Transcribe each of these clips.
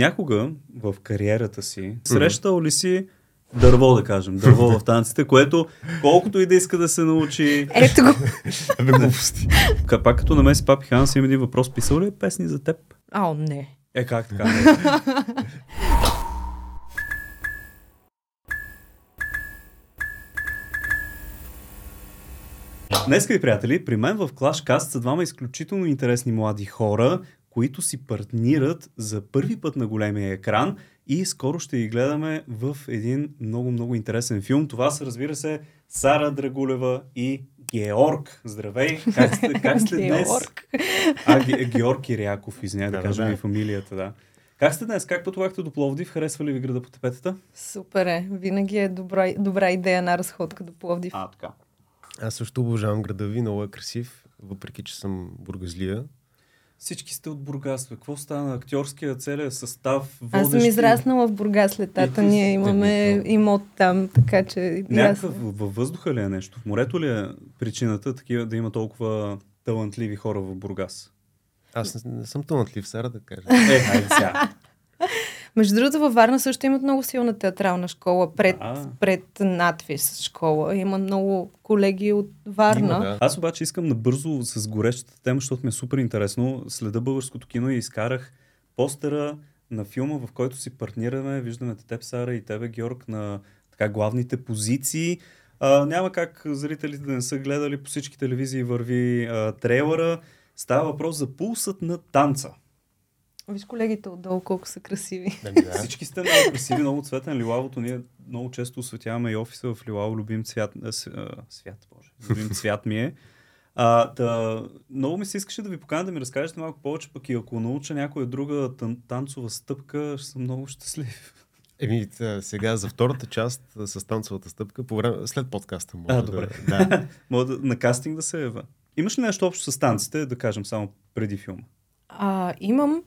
някога в кариерата си срещал ли си дърво, да кажем, дърво в танците, което колкото и да иска да се научи... Ето го. Абе, глупости. Пак като намеси Папи Ханс, има един въпрос. Писал ли е песни за теб? Ао, не. Е, как така? Днес, скъпи приятели, при мен в Clash Cast са двама изключително интересни млади хора, които си партнират за първи път на големия екран и скоро ще ги гледаме в един много-много интересен филм. Това са, разбира се, Сара Драгулева и Георг. Здравей! Как сте, как сте днес? Георг. А, Ге- Георг Иряков, извиняй да, Да, кажем да. и фамилията, да. Как сте днес? Как пътувахте до Пловдив? Харесва ли ви града по тепетата? Супер е. Винаги е добра, добра идея на разходка до Пловдив. А, така. Аз също обожавам града ви, много е красив, въпреки че съм бургазлия. Всички сте от Бургас. Какво стана? Актьорския целият състав, водещи... Аз съм израснала в Бургас летата. Си- Ние имаме имот там, така че... Някакъв във въздуха ли е нещо? В морето ли е причината такива да има толкова талантливи хора в Бургас? Аз не, не съм талантлив, Сара да кажа. Е, хайде сега. Между другото, във Варна също имат много силна театрална школа пред, пред надвис школа. Има много колеги от Варна. Има, да. Аз обаче искам набързо с горещата тема, защото ми е супер интересно. Следа българското кино и изкарах постера на филма, в който си партнираме. Виждаме те теб, Сара, и тебе, Георг, на така главните позиции. А, няма как зрителите да не са гледали по всички телевизии върви а, трейлера. Става въпрос за пулсът на танца. Виж колегите отдолу колко са красиви. Ами да. Всички сте много красиви, много цветен. Лилавото ние много често осветяваме и офиса в Лилаво. Любим цвят. А, свят, боже. Любим цвят ми е. А, да, много ми се искаше да ви поканя да ми разкажете малко повече, пък и ако науча някоя друга тан- танцова стъпка, ще съм много щастлив. Еми, сега за втората част с танцовата стъпка, по време, след подкаста може А, добре. да... да. Мога да, на кастинг да се ева. Имаш ли нещо общо с танците, да кажем само преди филма? А, имам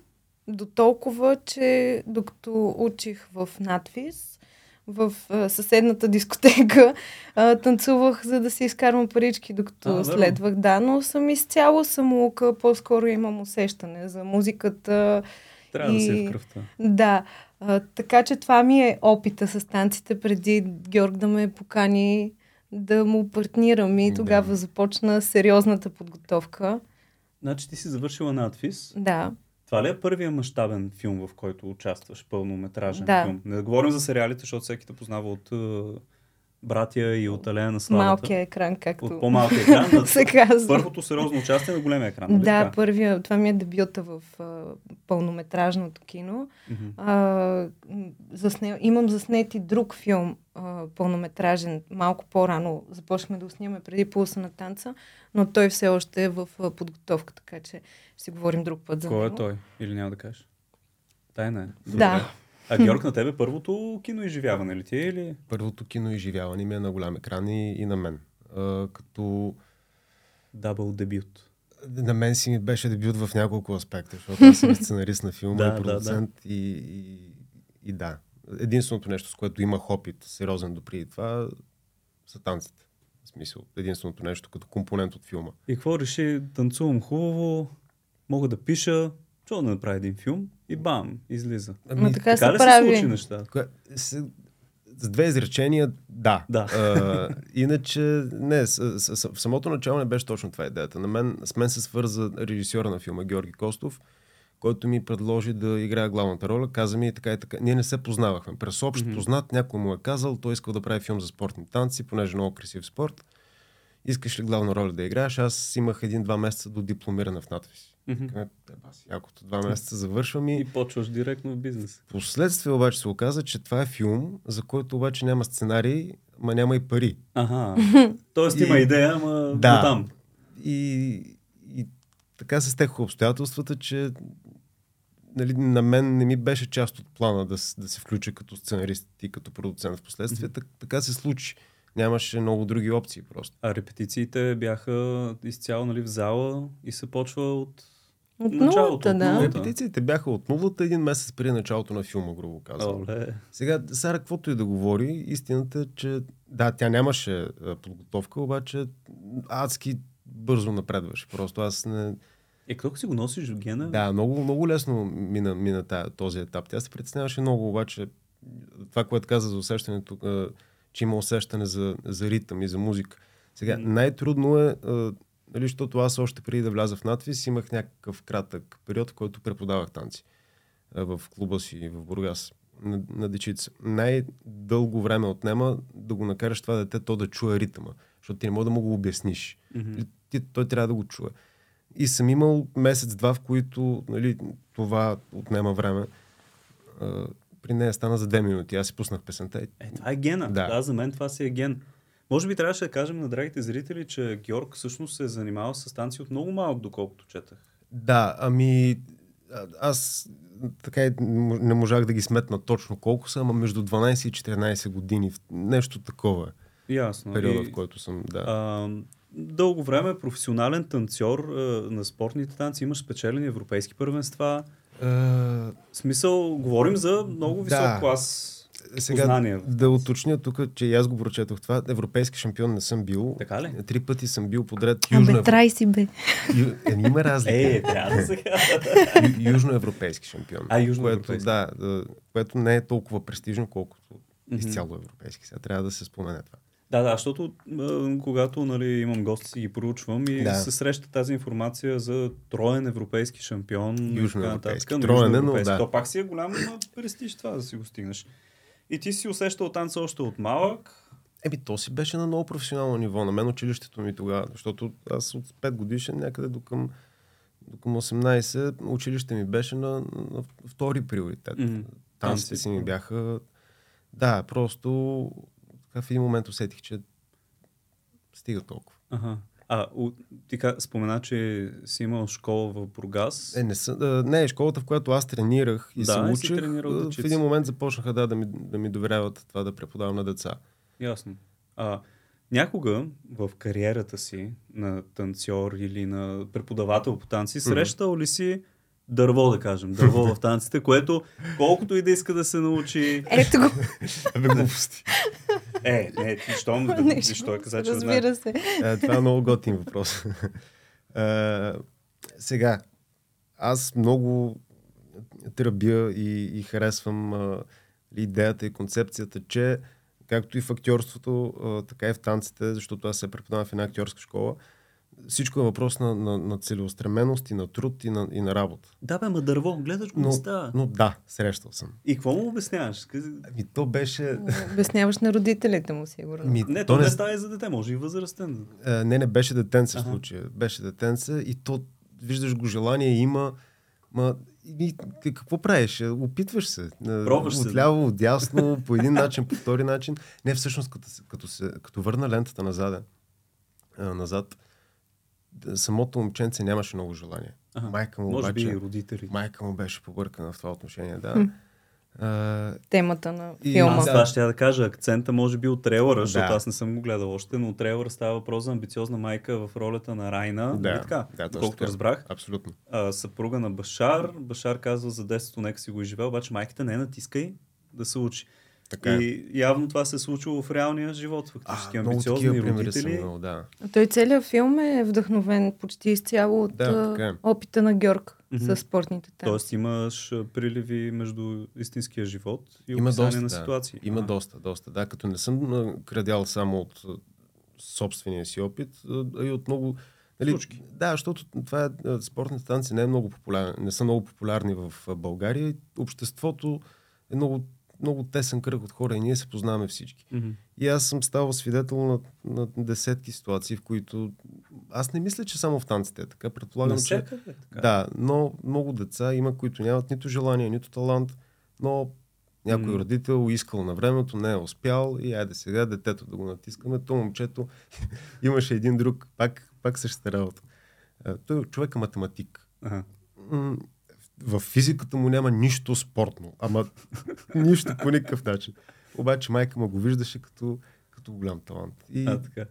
до толкова, че докато учих в надвис, в а, съседната дискотека, а, танцувах, за да си изкарвам парички, докато А, следвах. Да, но съм изцяло самоука, по-скоро имам усещане за музиката. Трябва да се е И- в кръвта. Да, а, така че това ми е опита с танците преди Георг да ме покани да му партнирам и Да. тогава започна сериозната подготовка. Значи ти си завършила надфис. Да, Това ли е първия мащабен филм, в който участваш, пълнометражен Да. филм? Не да говорим за сериалите, защото всеки те познава от е, Братя и от Алея на славата. малкия екран, както От по-малкия екран. се казва. Първото сериозно участие на големия екран. нали Да, първия, това ми е дебюта в а, пълнометражното кино. Мгм. А, засне, имам заснети друг филм, а, пълнометражен, малко по-рано. Започнахме да го снимаме преди пулса на танца, но той все още е в а, подготовка, така че ще си говорим друг път за Кой е него. той? Или няма да кажеш? Тайна е. Добре. Да. А Георг, на тебе първото кино изживяване ли ти е? Или... Първото кино изживяване ми е на голям екран и, и на мен. А, като Дабъл дебют. на мен си ми беше дебют в няколко аспекта, защото аз съм сценарист на филма Да, и да, продуцент и, и, и да. Единственото нещо, с което имах опит сериозен допреди това, са танците. В смисъл, единственото нещо като компонент от филма. И какво реши? Танцувам хубаво, мога да пиша, чува да направя един филм и бам, излиза. Ма така, Така се ли прави. се случи? Кое- с, с две изречения, да. Да. А, иначе, не, с, с, с, в самото начало не беше точно това идеята. На мен, с мен се свърза режисьора на филма Георги Костов, който ми предложи да играя главната роля. Каза ми така и така. Ние не се познавахме. През общ познат някой му е казал, той искал да прави филм за спортни танци, понеже е много красив спорт. Искаш ли главна роля да играеш? Аз имах един-два месеца до дипломиране в надпис. Мгм. Якото два месеца завършвам и И почваш директно в бизнес. Последствие обаче се оказа, че това е филм, за който обаче няма сценарий, ма няма и пари. Ага. Тоест И- има идея, ама Да. там. И, и така се стеха обстоятелствата, че нали, на мен не ми беше част от плана да, да се включа като сценарист и като продуцент в последствие. Так, така се случи. Нямаше много други опции просто. А репетициите бяха изцяло нали, в зала и се почва от... От Началото, нулата, от да. нулата. Репетициите бяха от нулата един месец преди началото на филма, грубо казвам. Оле. Сега, Сара, каквото и да говори, истината е, че да, тя нямаше а, подготовка, обаче адски бързо напредваше. Просто аз не, Е, като си го носиш гена? Да, много, много лесно мина, мина този етап. Тя се притесняваше много, обаче това, което каза за усещането, а, че има усещане за, за ритъм и за музика. Сега, М. най-трудно е, а, нали, защото аз още преди да вляза в надвис имах някакъв кратък период, в който преподавах танци а, в клуба си в Бургас на, на дечица. Най-дълго време отнема да го накараш това дете то да чуе ритъма, защото ти не може да му го обясниш. Мгм. Ти, той трябва да го чуе. И съм имал месец-два, в които нали, това отнема време. А, при нея стана за две минути. Аз си пуснах песента. Е, това е гена. Да. Да. за мен това си е ген. Може би трябваше да кажем на драгите зрители, че Георг всъщност се е занимавал с танци от много малък, доколкото четах. Да, ами а- аз така не можах да ги сметна точно колко са, ама между 12 и 14 години. Нещо такова е Ясно. периода, И, в който съм. Да. а, дълго време професионален танцор а, на спортните танци, имаш спечелени европейски първенства. В смисъл, говорим за много висок Да. клас сега познания. да уточня тук, че аз го прочетох това. Европейски шампион не съм бил. Така ли? Три пъти съм бил подред. Южно, Абе, трай си бе. Ю... Еми, има разлика. Е, трябва да сега. Ю- южноевропейски шампион. А, южноевропейски. Което, да, да, което не е толкова престижно, колкото Мгм. изцяло европейски. Сега трябва да се спомене това. Да, да, защото когато нали, имам гости си ги проучвам и Да. се среща тази информация за троен европейски шампион. Южноевропейски. Троен но да. То пак си е голям престиж това да си го стигнеш. И ти си усещал танца още от малък. Еми, то си беше на много професионално ниво. На мен училището ми тогава, защото аз от 5 годишен някъде до към, до към 18 училище ми беше на, на втори приоритет. Мгм. Танците си ми бяха... Да, просто така в един момент усетих, че стига толкова. Ага. А, у, ти ка, спомена, че си имал школа в Бургас. Е, не, са, а, не, школата, в която аз тренирах и Да, се учих, тренирал а, в един момент започнаха да, да, ми, да ми доверяват това да преподавам на деца. Ясно. А, някога в кариерата си на танцор или на преподавател по танци, срещал ли си дърво, да кажем, дърво в танците, което колкото и да иска да се научи... Ето го. Абе, глупости. Е, не, ти щом, защо е каза, че знае. Разбира се. А, това е много готин въпрос. а, сега, аз много тръбя и, и харесвам а, идеята и концепцията, че както и в актьорството, а, така и в танците, защото аз се преподавам в една актьорска школа, всичко е въпрос на, на, на целеустременост и на труд и на, и на работа. Да, бе, ма дърво, гледаш го, Но, не става. но да, срещал съм. И какво му обясняваш? Ами то беше... Обясняваш на родителите му, сигурно. Ми, Не, то то не става и за дете, може и възрастен. А, не, не, беше детенце в Аха. случая. Беше детенце и то, виждаш го, желание има, ма и, какво правиш? Е, Опитваш се. А, Пробваш се. Отляво, отдясно, по един начин, по втори начин. Не, всъщност, като, като, се, като върна лентата назад, а, назад, самото момченце нямаше много желание. Ага. Майка му Може би обаче, и родители. майка му беше побъркана в това отношение, да. Хм. А, Темата на И- филма. Аз това ще я да кажа. Акцента може би от трейлера, защото Да. аз не съм го гледал още, но от трейлера става въпрос за амбициозна майка в ролята на Райна. Да, нали така, да, колкото така. разбрах. абсолютно. А, съпруга на Башар. Башар казва за детството, нека си го изживее, обаче майката не натискай да се учи. Така е. И явно това се е случило в реалния живот. Фактически много амбициозни такива примери съм родители. имал, да. Той целият филм е вдъхновен почти изцяло от Да, а, така е. опита на Георг Мгм. с спортните танци. Тоест имаш а, приливи между истинския живот и Има доста, на да. ситуации. Има Ага. доста, доста. Да, като не съм а, крадял само от а, собствения си опит, а, а и от много... Нали, Случки. Да, защото това е, а, спортните танци не, е много популярни, не са много популярни в а, България. и Обществото е много, много тесен кръг от хора и ние се познаваме всички. Мгм. И аз съм ставал свидетел на, на десетки ситуации, в които аз не мисля, че само в танците е така. Предполагам, че... Е така. Да, но много деца има, които нямат нито желание, нито талант, но някой М. родител искал на времето, не е успял и айде сега детето да го натискаме. То момчето имаше един друг, пак, пак същата работа. А, Той е човек е математик. Ага. В физиката му няма нищо спортно, ама нищо по никакъв начин. Обаче майка му го виждаше като, като голям талант. И А, така.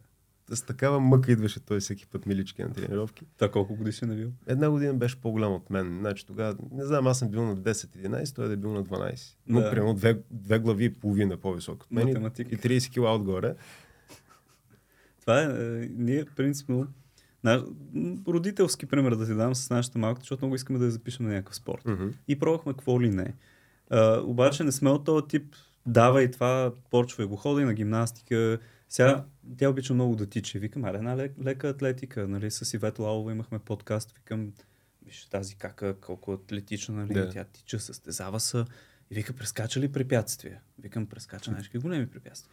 с такава мъка идваше той всеки път милички на тренировки. Та колко годишен е бил? Една година беше по-голям от мен. Значи тогава, не знам, аз съм бил на 10-11, той да е бил на 12. Но Да. примерно две, две глави и половина по-висок от мен и, Математик. и 30 кила отгоре. Това е, е, ние принципно На, родителски пример да ти дам с нашата малка, защото много искаме да я запишем на някакъв спорт. Mm-hmm. И пробвахме какво ли не. А, обаче не сме от този тип, дава и това, почва и го ходи на гимнастика. Сега тя обича много да тича. Викам, аре, една лек, лека атлетика. Нали? С Ивето Лалова имахме подкаст. Викам, виж тази кака, колко атлетична, нали? Да. Тя тича, състезава се. И вика, прескача ли препятствия? Викам, прескача най големи препятствия.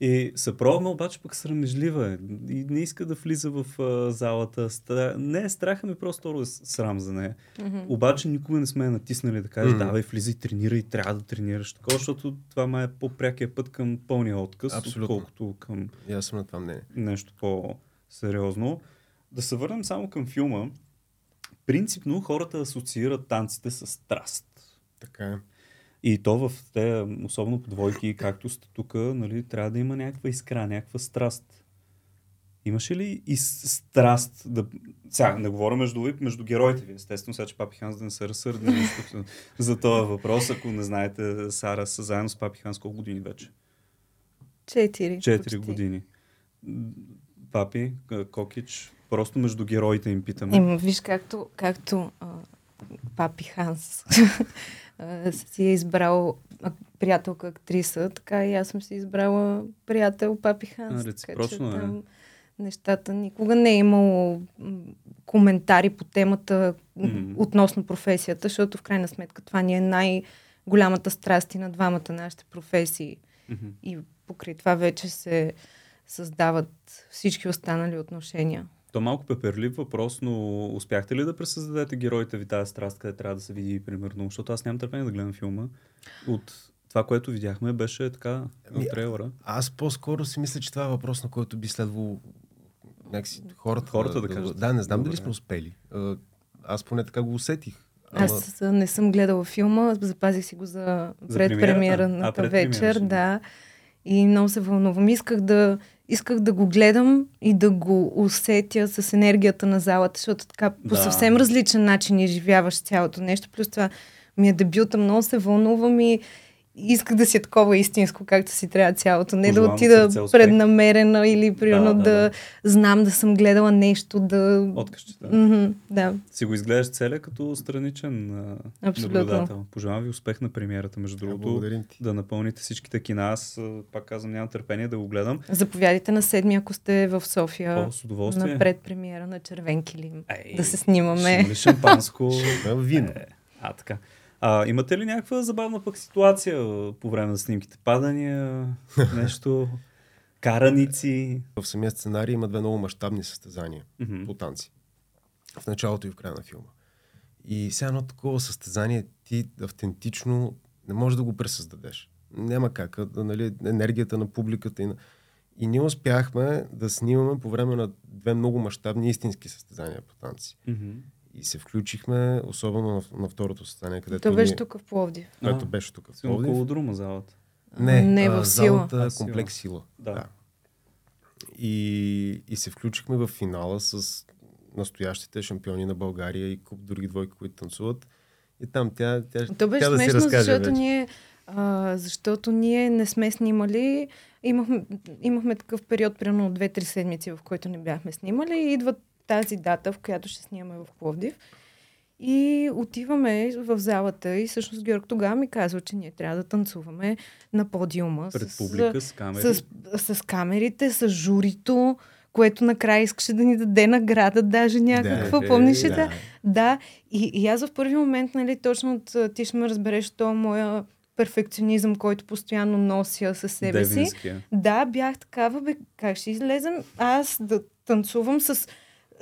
И съпруга обаче пък срамежлива е. И не иска да влиза в а, залата. Стра... Не е страха ми, просто е срам за нея. Мгм. Обаче никога не сме я натиснали да кажеш, Мгм. давай, влизай, тренирай, трябва да тренираш. Такова, защото това май е по-прякия път към пълния отказ, Абсолютно. отколкото към аз съм на това мнение. нещо по-сериозно. Да се върнем само към филма. Принципно хората асоциират танците с страст. Така е. И то в те, особено по двойки, както сте тук, нали, трябва да има някаква искра, някаква страст. Имаше ли и страст да... Сега, не говоря между, между героите ви, естествено, сега, че Папи Ханс да не се разсърди за този въпрос. Ако не знаете, Сара са заедно с Папи Ханс колко години вече? Четири. Четири почти. години. Папи, Кокич, просто между героите им питаме. Ема, виж, както, както а, папи Ханс а, си е избрал приятелка актриса, така и аз съм си избрала приятел папи Ханс. А, е. така, че там нещата никога не е имало коментари по темата Мгм. относно професията, защото в крайна сметка това ни е най-голямата страст и на двамата нашите професии. Мгм. И покрай това вече се създават всички останали отношения. То малко пеперлив въпрос, но успяхте ли да пресъздадете героите ви тази страст, къде трябва да се види, примерно? Защото аз нямам търпение да гледам филма. От това, което видяхме, беше така Ами, от трейлера. Аз по-скоро си мисля, че това е въпрос, на който би следвало някакси хората, Хората да кажат. Да, не знам дали Добре. сме успели. Аз поне така го усетих. Аз а, не съм гледала филма, запазих си го за За предпремиерната вечер, да. И много се вълнувам. Исках да, исках да го гледам и да го усетя с енергията на залата, защото така по Да. съвсем различен начин изживяваш цялото нещо. Плюс това ми е дебюта, много се вълнувам и исках да си е такова истинско, както си трябва цялото. Не да Пожелавам от отида преднамерена или примерно Да, да, да, да, знам да съм гледала нещо, да... Откъщите. Мгм, да. Си го изглеждаш целя като страничен Абсолютно. наблюдател. Пожелавам ви успех на премиерата, между Да, другото. ти. Да напълните всичките кина. Аз пак казвам, нямам търпение да го гледам. Заповядайте на седми, ако сте в София. О, с удоволствие. на предпремиера на Червен килим. Ей, да се снимаме. шампанско? Да, вино. Е, а, така. А, имате ли някаква забавна пък ситуация по време на снимките? Падания, нещо, караници? В самия сценарий има две много мащабни състезания Мгм. по танци. В началото и в края на филма. И сега едно такова състезание ти автентично не можеш да го пресъздадеш. Няма как. А, нали, енергията на публиката и на... И ние успяхме да снимаме по време на две много мащабни истински състезания по танци. Мгм. И се включихме, особено на, на второто състезание, където То беше ние, тук в Пловдив. което А, беше тук в Пловдив. около друма залата. Не, Не а, в сила. залата А, сила. комплекс сила. Да. И, и се включихме в финала с настоящите шампиони на България и куп други двойки, които танцуват. И там тя, тя, То беше тя да си смешно, разкаже защото вече. ние, а, защото ние не сме снимали. Имахме, имахме такъв период, примерно от 2-3 седмици, в който не бяхме снимали. И идва тази дата, в която ще снимаме в Пловдив. И отиваме в залата и всъщност Георг тогава ми казва, че ние трябва да танцуваме на подиума. Пред с- публика, с камери. с, с камерите, с журито, което накрая искаше да ни даде награда, даже някаква, Да, е, помниш ли? да. Да. да. И, и аз в първи момент, нали, точно от, ти ще ме разбереш, то моя перфекционизъм, който постоянно нося със себе си. Девинския. Да, бях такава, бе, как ще излезем аз да танцувам с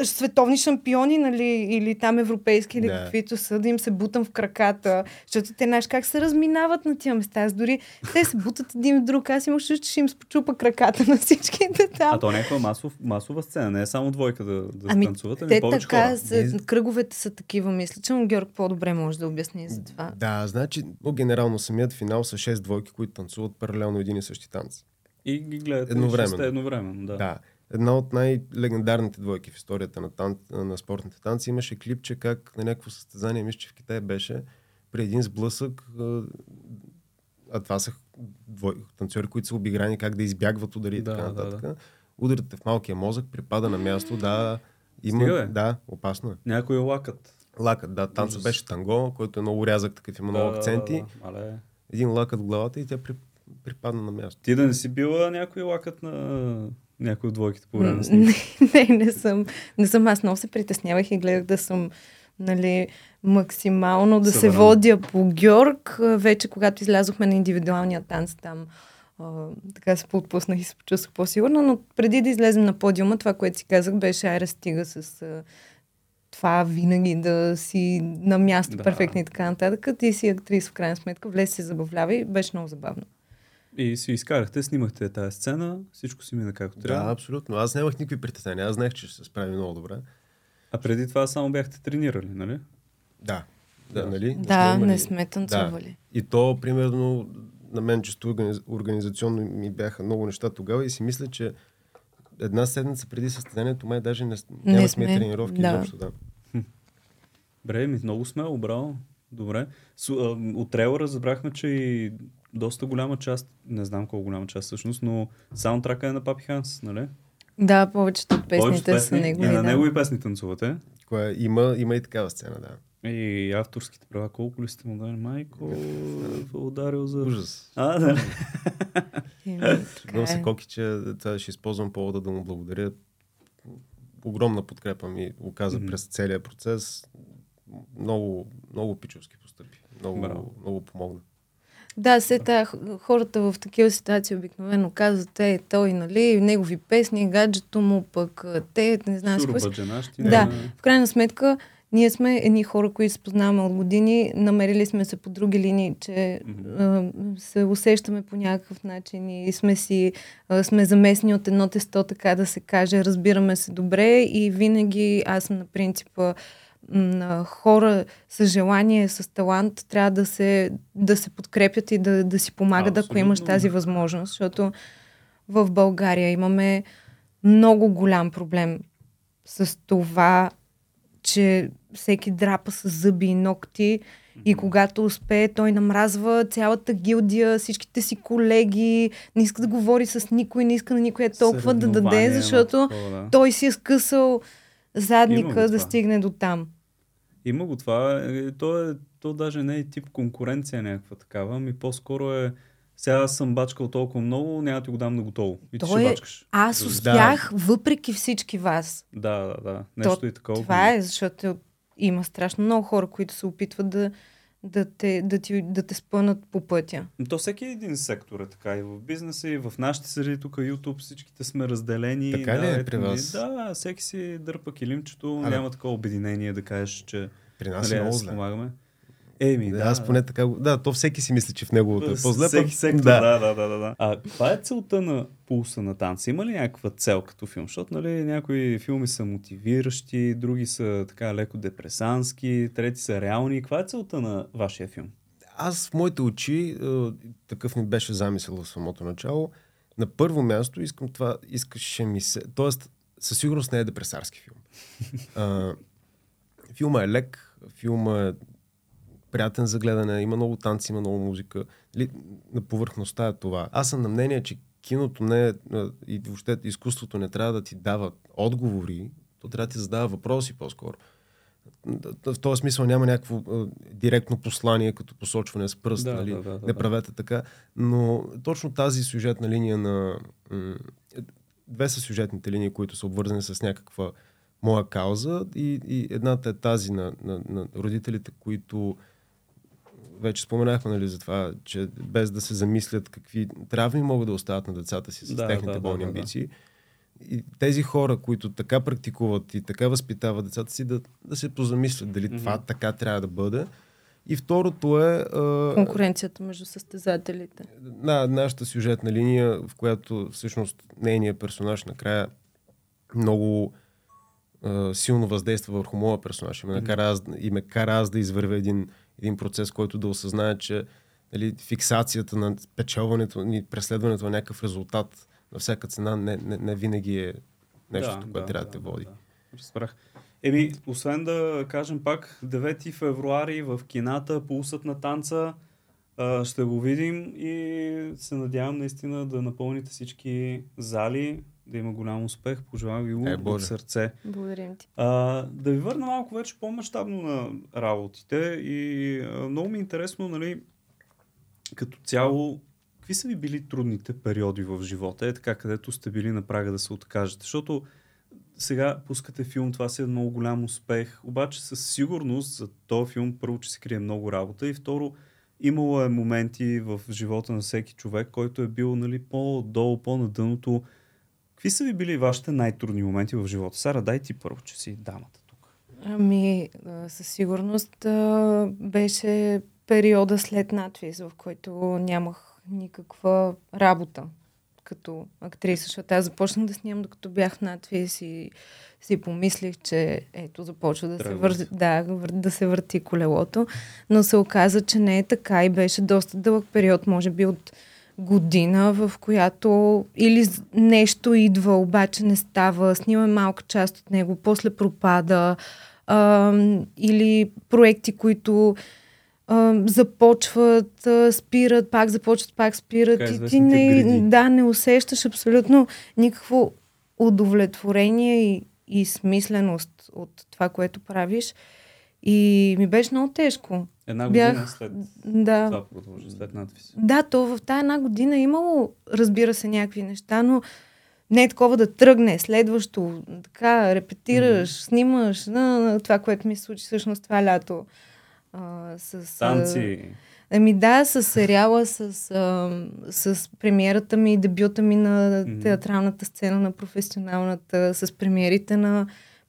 световни шампиони, нали, или там европейски, или Да. каквито са, да им се бутам в краката, защото те знаеш как се разминават на тия места. Аз дори те се бутат един в друг, аз имах чувство, че ще им спочупа краката на всичките там. А то е някаква масов, масова сцена, не е само двойка да, да Ами, танцуват, ами те повече така, хора. са, Не- кръговете са такива, мисля, че Георг по-добре може да обясни за това. Да, значи, но генерално самият финал са 6 двойки, които танцуват паралелно един и същи танц. И ги гледате Едновременно. едновременно. Да. Да. Една от най-легендарните двойки в историята на, тан... на спортните танци имаше клипче как на някакво състезание, мисля, че в Китай беше, при един сблъсък, а, това са двой... танцори, които са обиграни как да избягват удари и Да, така да, нататък. Ударите в малкия мозък, припада на място, да, Има, Стига, да, опасно е. Някой е лакът. Лакът, да, танца беше танго, който е много рязък, такъв има много акценти. Да, да, да. Един лакът в главата и тя при, припадна на място. Ти да не си била някой лакът на някой от двойките по време на снимка. не, не, не съм. Не съм. Аз много се притеснявах и гледах да съм нали, максимално да се Събрана. водя по Георг. Вече когато излязохме на индивидуалния танц там, а, така се поотпуснах и се почувствах по-сигурна, но преди да излезем на подиума, това, което си казах, беше айра стига с а, това винаги да си на място Да. перфектно и така нататък. Ти си актриса в крайна сметка, влез се забавлявай, беше много забавно. И си изкарахте, снимахте тази сцена, всичко си мина както Да, трябва. абсолютно. Аз нямах никакви притеснения. Аз знаех, че ще се справи много добре. А преди това само бяхте тренирали, нали? Да. Да, Да. нали? Да, сме не сме танцували. И то, примерно, на мен чисто организ... организационно ми бяха много неща тогава и си мисля, че една седмица преди състезанието май даже не, Не нямахме сме, тренировки да. изобщо. Да. Бре, ми много смело, браво. Добре. От трейлера разбрахме, че и доста голяма част, не знам колко голяма част всъщност, но саундтрака е на Папи Ханс, нали? Да, повечето от Повечето песните са негови. И на да. негови песни танцувате. Кое, има, има и такава сцена, да. И авторските права, колко ли сте му дали? Майко, е ударил за... Ужас. А, да. Чудвам се, е. Коки, че това ще използвам повода да му благодаря. Огромна подкрепа ми оказа Мгм. през целия процес. Много, много пичовски постъпи. Много, Браво. много помогна. Да, се тая, хората в такива ситуации обикновено казват, е, той, нали, негови песни, гаджето му, пък те, не знам си какво. Да. В крайна сметка, ние сме едни хора, които се познаваме от години, намерили сме се по други линии, че Мгм. а, се усещаме по някакъв начин и сме си, а, сме замесени от едно тесто, така да се каже, разбираме се добре и винаги аз съм на принципа м, хора с желание, с талант, трябва да се, да се подкрепят и да, да си помагат, ако имаш тази възможност, защото в България имаме много голям проблем с това, че всеки драпа с зъби и ногти и когато успее, той намразва цялата гилдия, всичките си колеги, не иска да говори с никой, не иска на никой е толкова да даде, защото той си е скъсал задника да стигне до там. Има го това. Е, То, е, то даже не е тип конкуренция някаква такава, ми по-скоро е сега съм бачкал толкова много, няма да ти го дам на готово. И ти То ще е- бачкаш. Аз Да. успях, въпреки всички вас. Да, да, да. Нещо и такова. Това е, защото има страшно много хора, които се опитват да, да, те, да, ти, да те спънат по пътя. Но То всеки един сектор е така. И в бизнеса, и в нашите среди, тук YouTube, всичките сме разделени. Така ли да, е при вас? Да, всеки си дърпа килимчето, А, да. няма такова обединение да кажеш, че При нас нали, е много зле. Еми, Да, аз поне така. го- Да, то всеки си мисли, че в неговото е по-зле. Всеки сектор, да. да, да, да, да. А каква е целта на пулса на танца? Има ли някаква цел като филм? Защото нали, някои филми са мотивиращи, други са така леко депресански, трети са реални. Каква е целта на вашия филм? Аз в моите очи, е, такъв ми беше замисъл в самото начало. На първо място искам това, искаше ми се, т.е. със сигурност не е депресарски филм. А, филма е лек, филма е приятен за гледане, има много танци, има много музика. Нали, на повърхността е това. Аз съм на мнение, че киното не е, и въобще изкуството не трябва да ти дава отговори, то трябва да ти задава въпроси по-скоро. В този смисъл няма някакво а, директно послание, като посочване с пръст, Да, нали? да, да, да, не правете така. Но точно тази сюжетна линия на... м, е, Две са сюжетните линии, които са обвързани с някаква моя кауза и, и едната е тази на, на, на родителите, които вече споменахме нали, за това, че без да се замислят какви травми могат да остават на децата си с Да, техните да, болни да, да, да. амбиции. И тези хора, които така практикуват и така възпитават децата си, да, да се позамислят дали Мгм. това така трябва да бъде. И второто е... а, Конкуренцията между състезателите. на нашата сюжетна линия, в която всъщност нейният персонаж накрая много а, силно въздейства върху моя персонаж и ме, накара и ме кара аз да извървя един, един процес, който да осъзнае, че нали, фиксацията на печелването и преследването на някакъв резултат на всяка цена не, не, не винаги е нещото, което трябва да, те води. Да, Разбрах. Еми, освен да кажем пак, 9 февруари в кината, пулсът на танца, ще го видим и се надявам наистина да напълните всички зали. Да има голям успех. Пожелавам ви го Е, от сърце. Благодарим ти. А, да ви върна малко вече по-масштабно на работите и а, много ми е интересно, нали, като цяло, какви са ви били трудните периоди в живота, е така, където сте били на прага да се откажете? Защото сега пускате филм, това си е много голям успех, обаче със сигурност за този филм първо, че се крие много работа и второ, имало е моменти в живота на всеки човек, който е бил нали, по-долу, по-на дъното. Какви са ви били вашите най-трудни моменти в живота? Сара, дай ти първо, че си дамата тук. Ами, със сигурност беше периода след надвис, в който нямах никаква работа като актриса, защото аз започнах да снимам докато бях надвис и си помислих, че ето започва да се, върти, да, вър- да се върти колелото, но се оказа, че не е така и беше доста дълъг период, може би от година, в която или нещо идва, обаче не става, снимаме малка част от него, после пропада, а, или проекти, които а, започват, а, спират, пак започват, пак спират. Така и ти не, гриди. да, не усещаш абсолютно никакво удовлетворение и, и смисленост от това, което правиш. И ми беше много тежко. Една година Бях- след Да. това продължи, след надпис. Да, то в тази една година е имало, разбира се, някакви неща, но не е такова да тръгне. Следващо, така, репетираш, Мгм. снимаш, на, на, това, което ми се случи всъщност това лято. А, с, Танци. Ами да, с сериала, с, а, с премиерата ми, дебюта ми на театралната сцена, на професионалната, с премиерите на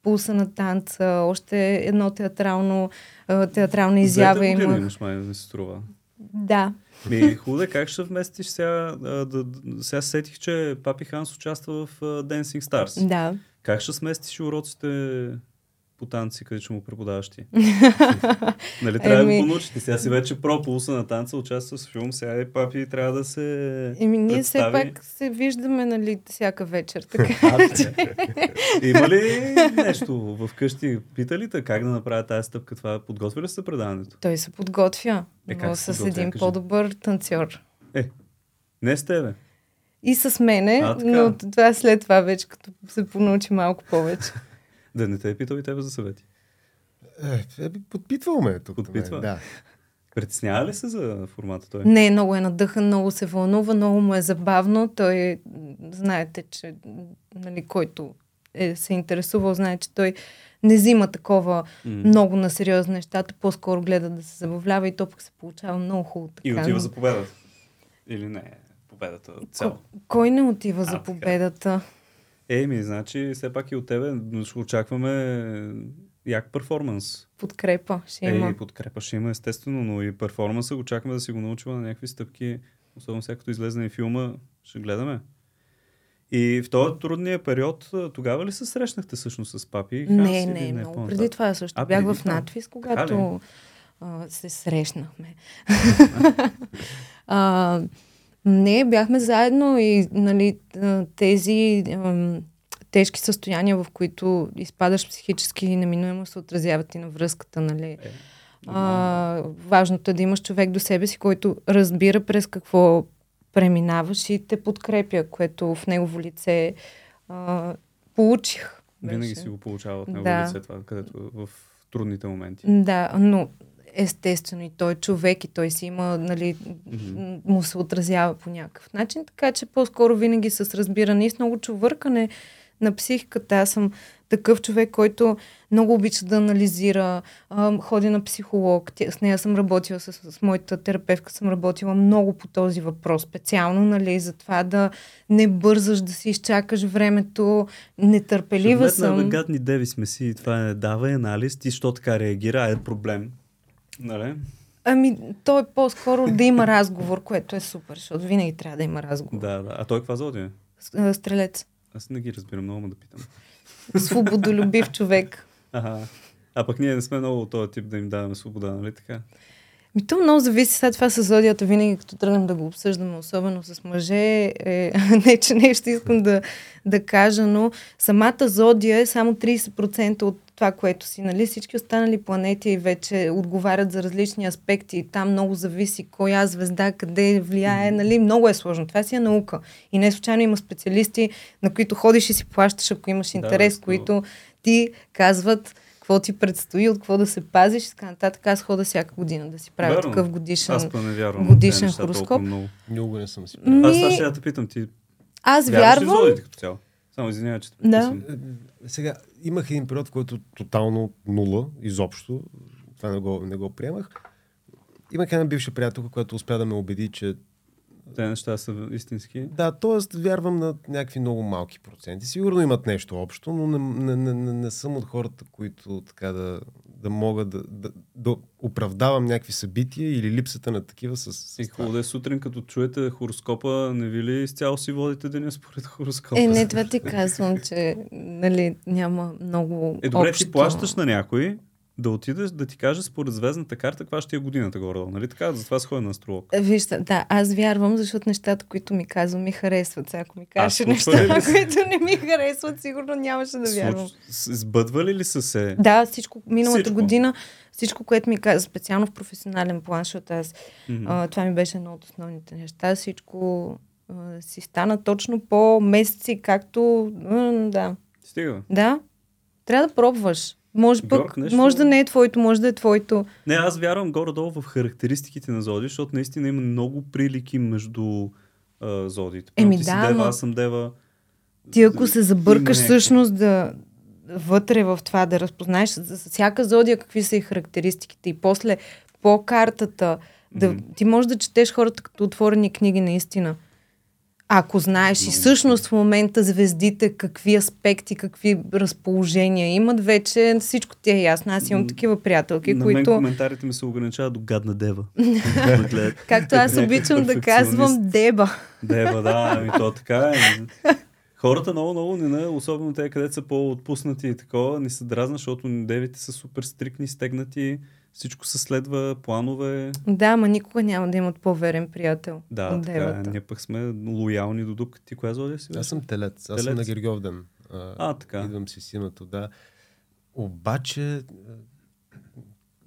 Пулса на танца, още едно театрално, театрална изява Двете имах. имаш, май, ми се струва. Да. Ми, хубаво, как ще вместиш сега? Да, да, сега сетих, че Папи Ханс участва в Dancing Stars. Да. Как ще сместиш уроците по танци, къде ще му преподаваш ти? нали трябва да Еми- го научите. Сега си вече про пулса на танца, участва в филм, сега и Папи трябва да се Еми, ние все пак се виждаме, нали, всяка вечер, така. Има ли нещо в къщи? Пита ли те как да направя тази стъпка? Това подготвя ли се предаването? Той се подготвя, Е, как се с един Кажи. по-добър танцор. Не с тебе. И с мене, А, така. но това след това вече, като се понаучи малко повече. Да не те е питал и тебе за съвети. Е, е, подпитвал ме тук. Подпитва? Да. Притеснява ли се за формата той? Не, много е надъхан, много се вълнува, много му е забавно. Той, знаете, че нали, който е, се интересувал, знае, че той не взима такова М. много на сериозни нещата, по-скоро гледа да се забавлява и то пък се получава много хубаво. Така, И отива но- за победата. Или не? Победата цяло. Ко- Кой не отива А, за така. Еми, значи, все пак и от тебе очакваме як перформанс. Подкрепа ще има. Е, подкрепа ще има, естествено, но и перформанса го очакваме да си го научила на някакви стъпки. Особено сега като излезе и филма, ще гледаме. И в този трудния период, тогава ли се срещнахте всъщност с папи? Ханс, Не, или не, много по-нататък? преди това също. А, Бях в надвис, когато а, се срещнахме. а, не, бяхме заедно и нали, тези ам, тежки състояния, в които изпадаш психически, неминуемо се отразяват и на връзката. Нали. Е, А, важното е да имаш човек до себе си, който разбира през какво преминаваш и те подкрепя, което в негово лице а, получих. Винаги беше. си го получава от него Да. лице това, където в трудните моменти. Да, но естествено и той е човек и той си има, нали, м- му се отразява по някакъв начин, така че по-скоро винаги с разбиране и с много чувъркане на психиката. Аз съм такъв човек, който много обича да анализира, а, ходи на психолог. Тя- С нея съм работила, с, с моята терапевка съм работила много по този въпрос. Специално, нали, за това да не бързаш, да си изчакаш времето. Нетърпелива Ще вметна, съм. гадни деви сме си, това е давай анализ, ти що така реагира, а е проблем. Нали? Ами, то е по-скоро да има разговор, което е супер, защото винаги трябва да има разговор. Да, да. А той каква зодия? е? Стрелец. Аз не ги разбирам, много ме да питам. Свободолюбив човек. Ага. А пък ние не сме много от този тип да им даваме свобода, нали така? Ми то много зависи след това с зодията, винаги като тръгнем да го обсъждаме, особено с мъже. Е, не, че нещо искам да, да кажа, но самата зодия е само 30% от това, което си. Нали? Всички останали планети вече отговарят за различни аспекти. Там много зависи коя звезда, къде влияе. Нали? Много е сложно. Това си е наука. И не случайно има специалисти, на които ходиш и си плащаш, ако имаш интерес, да, които ти казват какво ти предстои, от какво да се пазиш и така нататък. Аз хода всяка година да си правя Верно. такъв годишен, Аз вярвам, годишен хороскоп. Много. много не съм си правил. Ми... Аз сега те питам ти. Аз вярвам. Ли като цяло? Само извинявай, че да. Сега, имах един период, в който тотално нула, изобщо. Това не го, не го приемах. Имах една бивша приятелка, която успя да ме убеди, че те неща са истински. Да, т.е. вярвам на някакви много малки проценти. Сигурно имат нещо общо, но не, не, не, не, съм от хората, които така да, да мога да, да, да оправдавам някакви събития или липсата на такива с. с и хубаво да е сутрин, като чуете хороскопа, не ви ли изцяло си водите деня според хороскопа? Е, не, това ти казвам, че нали, няма много. Е, добре, общо. ти плащаш на някой, да отидеш да ти кажа според звездната карта каква ще е годината горе нали така? Затова се ходя на астролог. Вижте, да, аз вярвам, защото нещата, които ми казвам, ми харесват. Сега, ако ми кажеш неща, ли? които не ми харесват, сигурно нямаше да вярвам. Сбъдвали ли са се? Да, всичко, миналата всичко. година, всичко, което ми каза, специално в професионален план, защото аз, mm-hmm. а, това ми беше едно от основните неща, всичко а, си стана точно по месеци, както, а, да. Стига. Да. Трябва да пробваш. Може, пък, нещо... може да не е твоето, може да е твоето. Не, аз вярвам горе-долу в характеристиките на Зоди, защото наистина има много прилики между а, Зодиите. Еми ти да, си дева, аз съм дева. Ти ако се забъркаш всъщност да вътре в това да разпознаеш за всяка зодия какви са и характеристиките и после по картата да, mm-hmm. ти можеш да четеш хората като отворени книги наистина. Ако знаеш и всъщност в момента звездите какви аспекти, какви разположения имат, вече всичко ти е ясно. Аз имам такива приятелки, На които... мен коментарите ми се ограничават до гадна дева. Както аз обичам да казвам деба. Деба, да, ами то така е. Хората много, много не, особено те, където са по-отпуснати и такова, не се дразна, защото девите са супер стрикни, стегнати всичко се следва, планове. Да, ама никога няма да имат по-верен приятел. Да, от така, е. ние пък сме лоялни до дупка. Ти коя зодия си? Аз съм телец. Аз съм на Гергьовден. А, а, така. Идвам си синото, да. Обаче,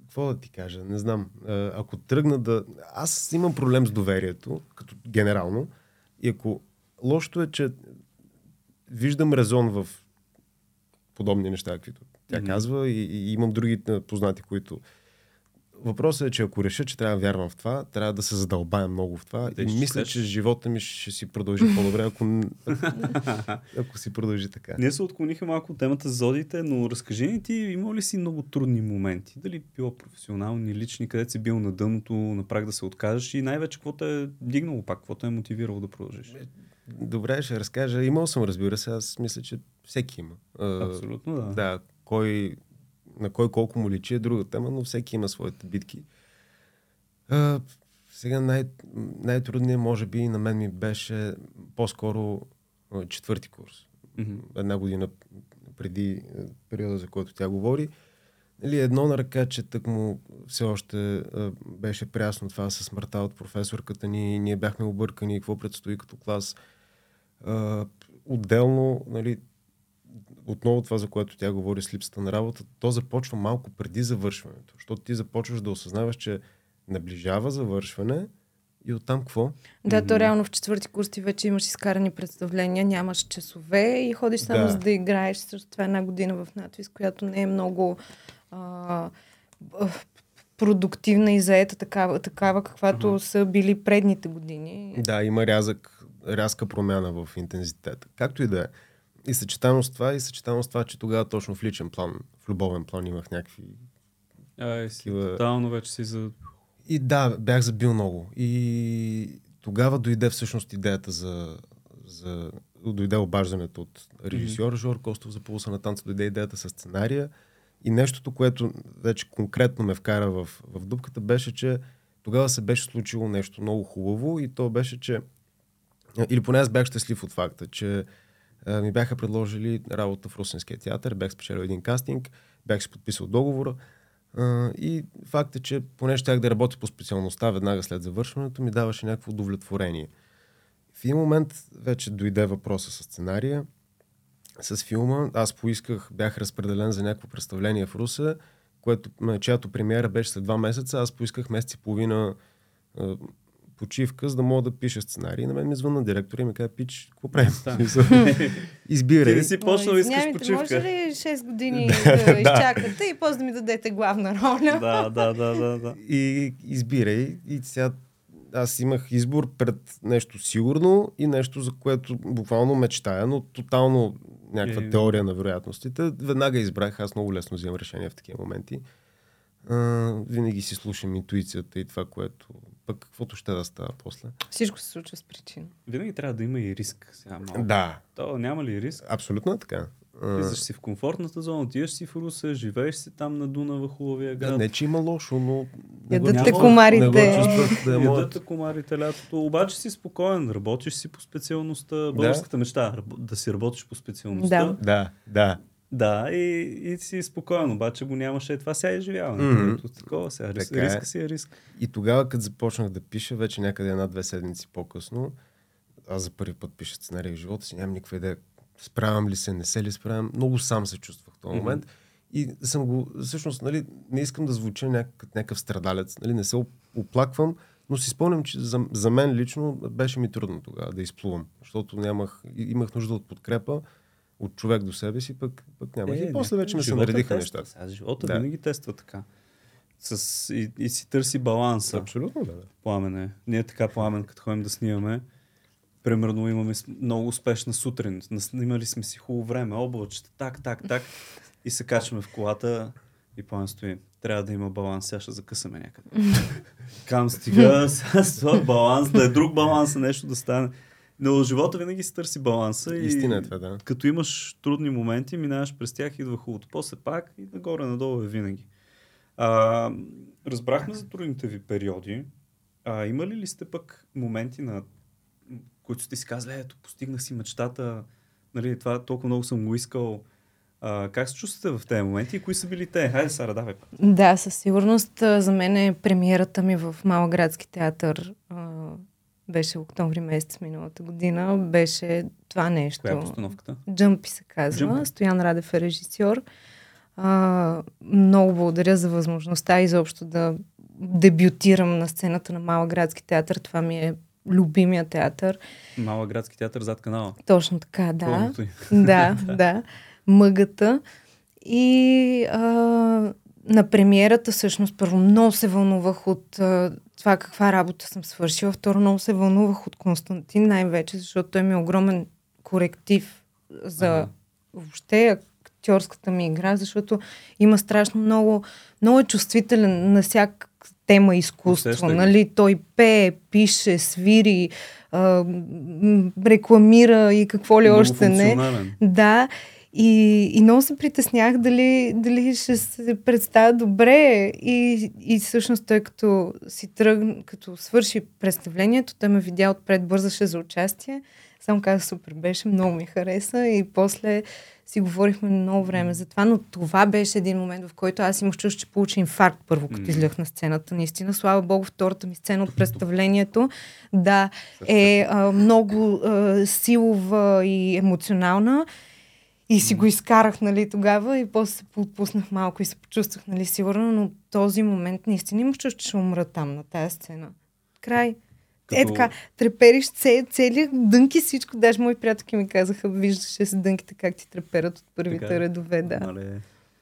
какво да ти кажа, не знам. Ако тръгна да... Аз имам проблем с доверието, като генерално. И ако лошото е, че виждам резон в подобни неща, каквито тя mm-hmm. казва и, и имам други познати, които Въпросът е, че ако реша, че трябва да вярвам в това, трябва да се задълбая много в това. Да, и мисля, че живота ми ще си продължи по-добре, ако, ако си продължи така. Ние се отклонихме малко от темата за зодите, но разкажи ни ти, има ли си много трудни моменти? Дали било професионални, лични, където си бил на дъното, на прак да се откажеш и най-вече какво те е дигнало пак, какво те е мотивирало да продължиш? Е, добре, ще разкажа. Имал съм, разбира се, аз мисля, че всеки има. Абсолютно, да. Да, кой на кой колко му личи е друга тема, но всеки има своите битки. А, сега най- най-трудният, може би, на мен ми беше по-скоро четвърти курс. Mm-hmm. Една година преди периода, за който тя говори. Нали, едно на ръка, че тък му все още а, беше прясно това с смъртта от професорката ни. Ние бяхме объркани какво предстои като клас. А, отделно, нали, отново това, за което тя говори с липсата на работа, то започва малко преди завършването. Защото ти започваш да осъзнаваш, че наближава завършване и оттам какво? Да, то реално в четвърти курс ти вече имаш изкарани представления, нямаш часове и ходиш само да. за да играеш. Също това е една година в надвис, която не е много а, продуктивна и заета такава, такава каквато uh-huh. са били предните години. Да, има рязък, рязка промяна в интензитета. Както и да е. И съчетано с това, и съчетано с това, че тогава точно в личен план, в любовен план имах някакви... Ай, си, такива... тотално вече си за... И да, бях забил много. И тогава дойде всъщност идеята за... за... Дойде обаждането от режисьор mm-hmm. Жор Костов за полуса на танца, дойде идеята с сценария. И нещото, което вече конкретно ме вкара в, в дупката, беше, че тогава се беше случило нещо много хубаво и то беше, че или поне аз бях щастлив от факта, че ми бяха предложили работа в Русинския театър, бях спечелил един кастинг, бях си подписал договора. И факт е, че поне щях да работя по специалността веднага след завършването, ми даваше някакво удовлетворение. В един момент вече дойде въпроса с сценария. с филма. Аз поисках, бях разпределен за някакво представление в Руса, което, чиято премиера беше след два месеца. Аз поисках месец и половина а, почивка, за да мога да пиша сценарий. На мен ми звънна директор и ми каза, пич, какво правим? Избирай. Ти не си почнал, искаш Извинявайте, почивка. може ли 6 години да изчакате и после да ми дадете главна роля? Да, да, да, да, да. И избирай. И сега аз имах избор пред нещо сигурно и нещо, за което буквално мечтая, но тотално някаква Е. теория на вероятностите. Веднага избрах, аз много лесно взимам решения в такива моменти. А, винаги си слушам интуицията и това, което пък каквото ще да става после. Всичко се случва с причина. Винаги трябва да има и риск. Сега малко. Да, То няма ли риск? абсолютно е така. Влизаш си в комфортната зона, отиваш си в Руса, живееш си там на Дунава, хубавия да, град. не, че има лошо, но... Ядат те комарите. Не да е Ядат те комарите лятото, обаче си спокоен, работиш си по специалността, българската мечта, раб- да си работиш по специалността. Да. Да, да. Да, и, и си спокоен, обаче го нямаше. Това сега е изживяване. Mm-hmm. Такова сега. Рис, Така е. риска си е риск. И тогава, като започнах да пиша, вече някъде една-две седмици по-късно, аз за първи път пиша сценарий в живота си, нямам никаква идея справям ли се, не се ли справям. Много сам се чувствах в този Мгм. момент. И съм го, всъщност, нали, не искам да звуча някакъв, някакъв страдалец, нали, не се оп- оплаквам, но си спомням, че за, за мен лично беше ми трудно тогава да изплувам, защото нямах, имах нужда от подкрепа от човек до себе си, пък, пък нямах. и после вече ме се Е, наредиха тества. нещата. Сега живота Да. винаги тества така. С, и, и си търси баланса. Абсолютно, да. да. пламене. Ние така пламен, като ходим да снимаме, примерно имаме много успешна сутрин, снимали сме си хубаво време, облачета, так, так, так, и се качваме в колата и пламен стои. Трябва да има баланс, сега ще закъсаме някъде. Кам стига, сега баланс, да е друг баланс, нещо да стане. Но живота винаги си търси баланса и Истина е това, да. като имаш трудни моменти, минаваш през тях, идва хубавото. После пак и нагоре-надолу е винаги. А, разбрахме за трудните ви периоди. А, имали ли сте пък моменти, на които сте си казали, ето, постигнах си мечтата, нали, това толкова много съм го искал. А, как се чувствате в тези моменти и кои са били те? Хайде, Сара, давай. пак. Да, със сигурност за мен е премиерата ми в Малградски театър а, беше октомври месец миналата година. Беше това нещо. Коя е постановката? Джъмпи се казва. Джъмпи. Стоян Радев е режисьор. А, много благодаря за възможността изобщо да дебютирам на сцената на Малградски театър. Това ми е любимия театър. Мала градски театър зад канала. Точно така, да. Да, да. Мъгата. И а, на премиерата всъщност първо много се вълнувах от а, това каква работа съм свършила. Второ много се вълнувах от Константин най-вече, защото той ми е огромен коректив за Ага. въобще актьорската ми игра, защото има страшно много, много е чувствителен на всяка тема изкуство. Усеща ги. Нали? Той пее, пише, свири, а, рекламира и какво ли Много още не. Да. И, и много се притеснях дали, дали ще се представя добре. И, и всъщност той като си тръгна, като свърши представлението, той ме видя отпред, бързаше за участие. Само казах, супер беше, много ми хареса и после си говорихме много време за това, но това беше един момент, в който аз имах чувство, че получи инфаркт първо, като М. излях на сцената. Наистина, слава богу, втората ми сцена от представлението, да, е а, много а, силова и емоционална. И си го изкарах, нали, тогава и после се отпуснах малко и се почувствах, нали, сигурно, но този момент наистина имах чувство, че ще умра там, на тази сцена. Край. Е така, трепериш це, целият дънки всичко. Даже мои приятелки ми казаха, виждаше се дънките как ти треперят от първите Така е. редове. Да. Нали...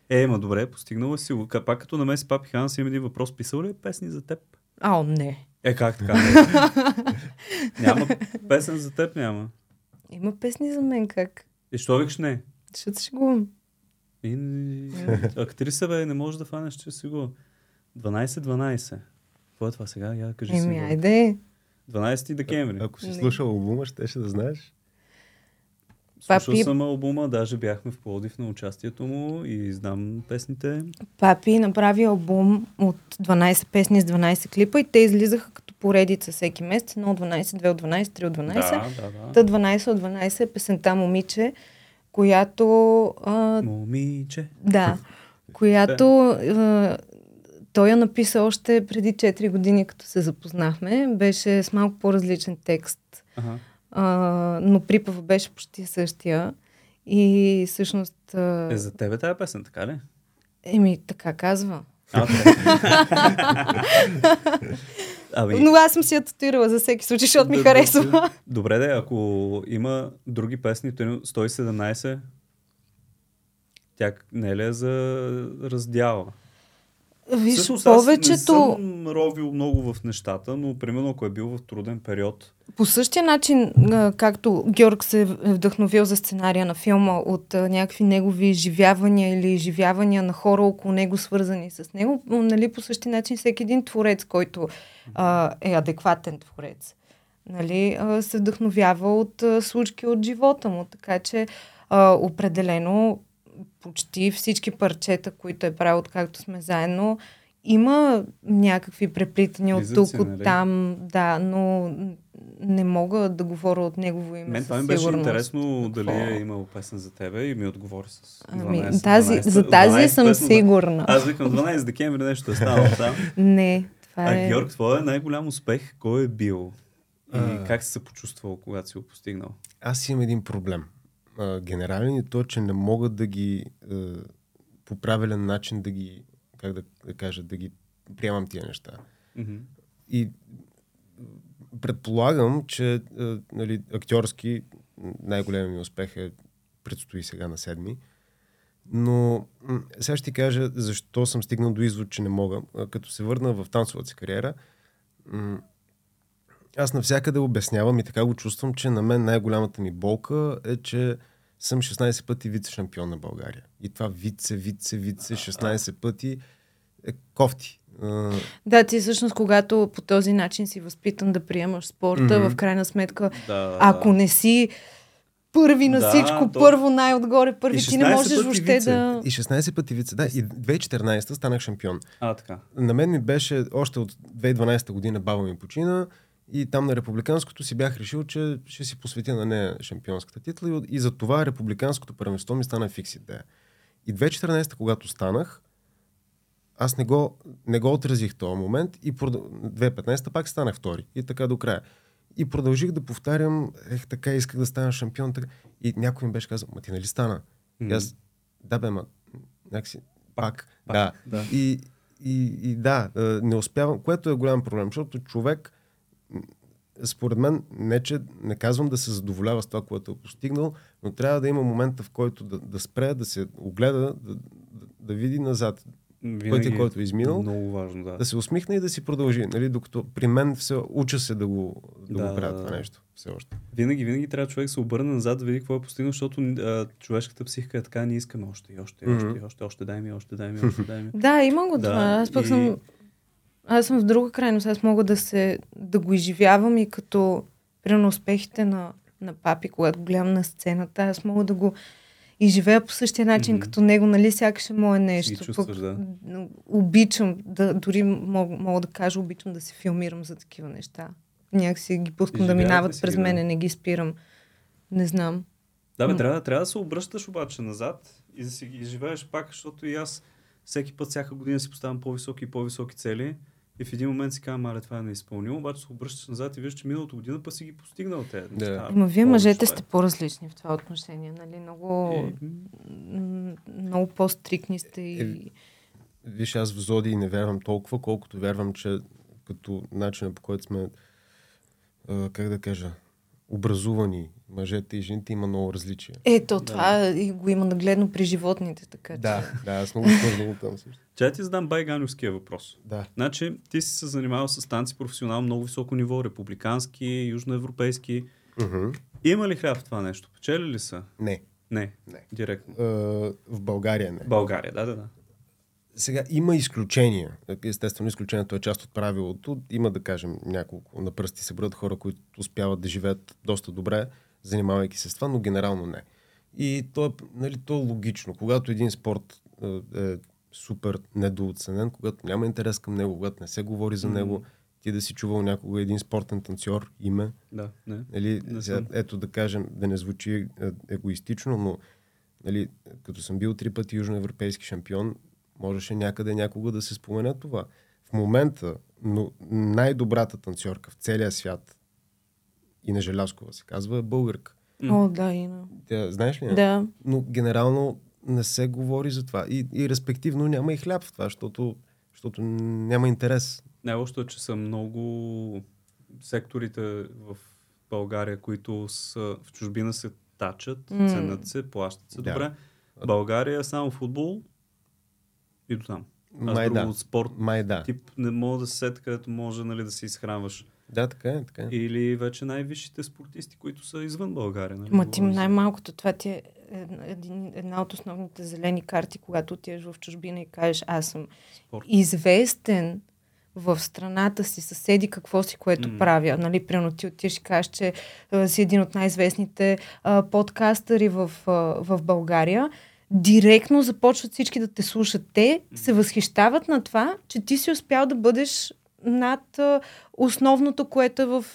Е, ма добре, постигнала си го. Пак като на Меси Папи Ханс има един въпрос. Писал ли е песни за теб? Ао, не. Е, как така? няма песен за теб, няма. Има песни за мен как. И що викаш не? Ще се шегувам. И... Актриса, бе, не можеш да фанеш, че си го. 12-12. Какво е това сега? Я кажи си. Еми, го. айде. 12 декември. Ако си слушал албума, ще ще да знаеш. Слушал Папи- съм албума, даже бяхме в Пловдив на участието му и знам песните. Папи направи албум от 12 песни с 12 клипа и те излизаха като поредица всеки месец. 1 от 12, 2 от 12, 3 от 12. Да, да, да. Та 12 от 12 е песента Момиче, която а, Момиче. Да, която а, той я написа още преди 4 години, като се запознахме. Беше с малко по-различен текст, Ага. а, но припъва беше почти същия. И всъщност... Е, за тебе тази песен, така ли? Еми, така казва. А. Ами... Но аз съм си я татуирала за всеки случай, защото ми харесва. Добре, де, ако има други песни, 117, тя не е ли е за раздяла? Виж, Всъщност, повечето... Аз не съм ровил много в нещата, но примерно ако е бил в труден период. По същия начин, както Георг се е вдъхновил за сценария на филма от някакви негови изживявания или изживявания на хора около него, свързани с него, нали, по същия начин всеки един творец, който а, е адекватен творец, нали, а, се вдъхновява от а, случки от живота му. Така че а, определено почти всички парчета, които е правил, както сме заедно, има някакви преплитания от тук, от нали? там, да, но не мога да говоря от негово име. Мен това ми беше интересно дали е имал песен за тебе и ми отговори с 12. Ами, тази, 12, за тази 12 съм песен, сигурна. Аз викам 12 декември нещо е станало там. не, това е... А Георг, твой е най-голям успех, кой е бил? И а... как си се почувствал, когато си го постигнал? Аз имам един проблем а, генерален и то, че не могат да ги а, по правилен начин да ги, как да, да кажа, да ги приемам тия неща. Mm-hmm. И предполагам, че а, нали, актьорски най-големият ми успех е предстои сега на седми. Но сега ще ти кажа защо съм стигнал до извод, че не мога. Като се върна в танцовата си кариера, аз навсякъде обяснявам и така го чувствам, че на мен най-голямата ми болка е, че съм 16 пъти вице-шампион на България. И това вице, вице, вице, 16 пъти е кофти. Да, ти всъщност, когато по този начин си възпитан да приемаш спорта, mm-hmm. в крайна сметка, да, ако не си първи на да, всичко, то... първо най-отгоре, първи, ти не можеш въобще вице. да... И 16 пъти вице, да. И 2014 станах шампион. А, така. На мен ми беше още от 2012 година баба ми почина. И там на републиканското си бях решил, че ще си посветя на нея шампионската титла и, и за това републиканското първенство ми стана фикс идея. И 2014, когато станах, аз не го, не го отразих този момент и 2015 пак станах втори. И така до края. И продължих да повтарям, ех, така исках да стана шампион. Така. И някой ми беше казал, ма ти нали стана? Mm-hmm. И аз, да бе, ма, някакси, пак, пак да. да. И, и, и да, не успявам, което е голям проблем, защото човек, според мен, не че не казвам да се задоволява с това, което е постигнал, но трябва да има момента, в който да, да спре, да се огледа, да, да, да види назад. Винаги пътя, който е изминал, много важно, да. да се усмихне и да си продължи. Нали? Докато при мен все, уча се да го, да, да го правя това нещо. Все още. Винаги, винаги трябва човек да се обърне назад да види какво е постигнал, защото а, човешката психика е така, ние искаме още и още, и още, mm-hmm. и още, още, дай ми, още, дай ми, още, дай ми. да, има го това. Аз пък и... съм аз съм в друга крайност. Аз мога да, се, да го изживявам и като примерно успехите на, на папи, когато го гледам на сцената, аз мога да го изживея по същия начин mm-hmm. като него, нали, сякаш е мое нещо. чувстваш, да. Обичам, да, дори мога, мога да кажа, обичам да се филмирам за такива неща. Някакси ги пускам да минават през мене, не ги спирам. Не знам. Да, бе, трябва, трябва да се обръщаш обаче назад и да си ги изживееш пак, защото и аз всеки път, всяка година си поставям по-високи и по-високи цели и в един момент си казвам, аре, това е неизпълнимо, обаче се обръщаш назад и виждаш, че миналото година път си ги постигнал те. Yeah. Но вие мъжете сте по-различни в това отношение, нали? Много, е... много по-стрикни сте и... Е, виж, аз в Зоди не вярвам толкова, колкото вярвам, че като начина по който сме, как да кажа, образувани мъжете и жените има много различия. Ето, това да. го има нагледно при животните, така че. Да, да, аз много свързвам там също. Че ти задам байганевския въпрос. Да. Значи, ти си се занимавал с танци професионално много високо ниво, републикански, южноевропейски. Uh-huh. Има ли хляб в това нещо? Печели ли са? Не. Не. Не. Директно. Uh, в България не. България, да, да, да. Сега има изключения. Естествено, изключението е част от правилото. Има, да кажем, няколко на пръсти се броят хора, които успяват да живеят доста добре, занимавайки се с това, но генерално не. И то е, нали, то е логично. Когато един спорт е, е супер недооценен, когато няма интерес към него, когато не се говори за mm-hmm. него, ти да си чувал някога един спортен танцор, име. Да, не. Нали, не сега, ето да кажем, да не звучи е, егоистично, но нали, като съм бил три пъти южноевропейски шампион, можеше някъде някога да се спомене това. В момента, но най-добрата танцорка в целия свят и на Желяскова се казва е българка. О, да, Ина. Тя, знаеш ли? не? Да. Но генерално не се говори за това. И, и респективно няма и хляб в това, защото, защото няма интерес. Най-лошото е, че са много секторите в България, които са в чужбина се тачат, М. ценят се, плащат се Да. добре. България е само футбол и до там. Аз Май друго да. от спорт Май да. тип не мога да се сета, където може нали, да се изхранваш. Да, така е, така е. Или вече най-висшите спортисти, които са извън България. Нали? Ма ти най-малкото, това ти е една, един, една от основните зелени карти, когато отидеш в чужбина и кажеш, аз съм Спорт. известен в страната си, съседи какво си, което М. правя. Нали, примерно ти отиваш и кажеш, че а, си един от най-известните а, подкастъри в, а, в България. Директно започват всички да те слушат. Те се възхищават на това, че ти си успял да бъдеш над основното, което е в,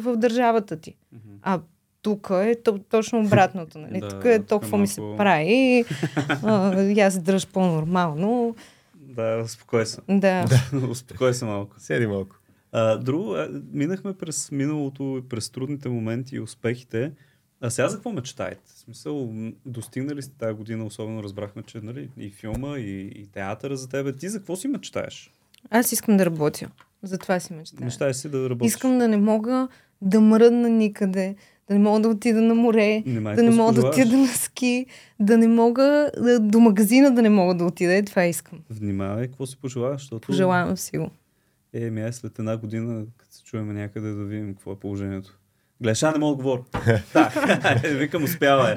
в държавата ти. А тук е то, точно обратното. Нали? Да, тук е тук е толкова ми се прави. А, и аз се дръж по-нормално. Да, успокой се. Да. успокой се малко. Седи малко. А, друго, минахме през миналото, и през трудните моменти и успехите. А сега за какво мечтаете? В смисъл, достигнали сте тази година, особено разбрахме, че нали, и филма, и, и театъра за тебе. Ти за какво си мечтаеш? Аз искам да работя. Затова си мечтая. Мечтаеш си да работиш. Искам да не мога да мръдна никъде, да не мога да отида на море, Внимай, да не мога да отида на ски, да не мога да, до магазина да не мога да отида. Е, това искам. Внимавай, какво си пожелаваш, защото... Пожелавам си го. Е, ми аз след една година, като се чуем някъде, да видим какво е положението. Гледаш, а не мога да говоря. да, викам, успява е.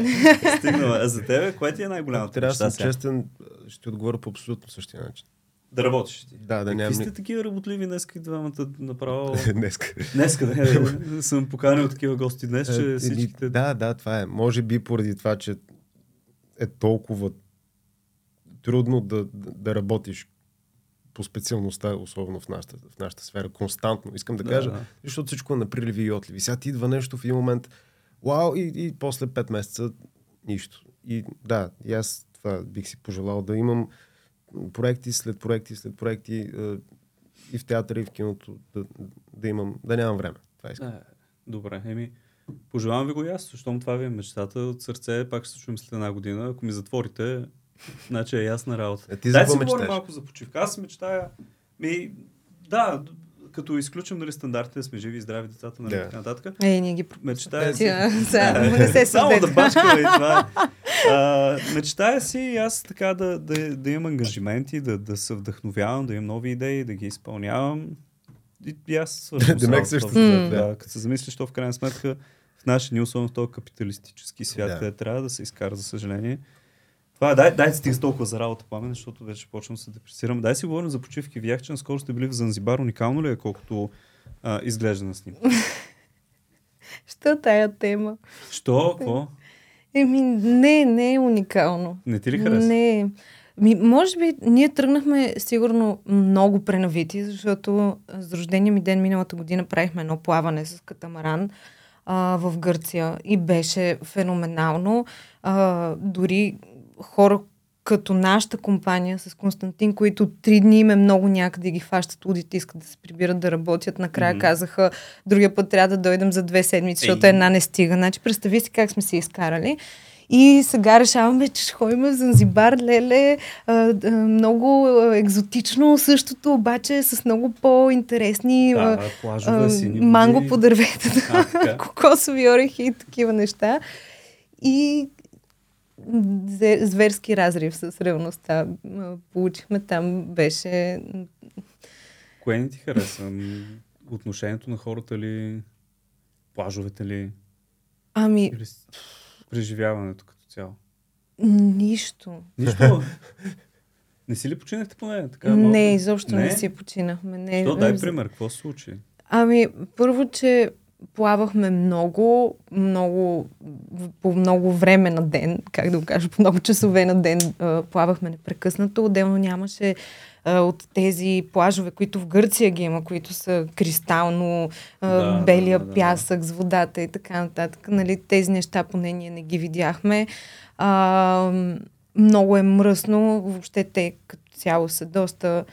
Стигнала. А за тебе, кое ти е най-голямата трябва да съм честен, ще отговоря по абсолютно същия начин. Да работиш ти. Да, да Какви нямам... сте такива работливи днес и двамата направо? Днеска. Днес да, съм поканил такива гости днес, че Е, всичките... Да, да, това е. Може би поради това, че е толкова трудно да, да, да работиш по специалността, особено в нашата, в нашата сфера, константно. Искам да, Да, кажа, да. защото всичко е на приливи и отливи. Сега ти идва нещо в един момент, вау, и, и после 5 месеца нищо. И да, и аз това бих си пожелал да имам проекти след проекти след проекти е, и в театъра, и в киното, да, да имам, да нямам време. Това искам. Е, добре, еми, пожелавам ви го и аз, защото това ви е мечтата от сърце. Пак ще се чуем след една година. Ако ми затворите, значи е ясна работа. Е, ти Дай си говорим малко за почивка. Аз мечтая. Ми, да, като изключим нали, стандартите, да сме живи и здрави децата, нали, Да. така нататък. Е, ние ги Мечтая не се Само да бачкаме и това. А, мечтая си и аз така да, да, да имам ангажименти, да, да се вдъхновявам, да имам нови идеи, да ги изпълнявам. И, и аз свършвам. Демек също да. да. Като се замислиш, то в крайна сметка в нашия ни, особено в този капиталистически свят, Да. където трябва да се изкара, за съжаление. Това е, дай, дай стига толкова за работа, памен, защото вече почвам да се депресирам. Дай си говорим за почивки. Видях, че наскоро сте били в Занзибар. Уникално ли е, колкото а, изглежда на снимка? Що тая тема? Що? Какво? Еми, не, не е уникално. Не ти ли хареса? Не. Ми, може би ние тръгнахме сигурно много пренавити, защото с рождения ми ден миналата година правихме едно плаване с катамаран а, в Гърция и беше феноменално. А, дори хора като нашата компания с Константин, които три дни им е много някъде ги фащат лудите, искат да се прибират да работят. Накрая Мгм. казаха, другия път трябва да дойдем за две седмици, защото Ей. една не стига. Значи, представи си как сме се изкарали. И сега решаваме, че ще ходим в Занзибар, леле, а, а, много екзотично, същото обаче с много по-интересни Да, плажове, сини манго по дърветата, А, така. кокосови орехи и такива неща. И зверски разрив с реалността получихме там. Беше... Кое не ти хареса? Отношението на хората ли? Плажовете ли? Ами, Или преживяването като цяло? нищо. Нищо. не си ли починахте поне? Така, малко? Не, изобщо не, Не? си починахме. Не, Що? Дай пример. Какво се случи? Ами, първо, че плавахме много, много, по много време на ден, как да го кажа, по много часове на ден а, плавахме непрекъснато. Отделно нямаше а, от тези плажове, които в Гърция ги има, които са кристално, а, Да, белия да, да. пясък с водата и така нататък. Нали, тези неща поне ние не ги видяхме. А, много е мръсно. Въобще те като цяло са доста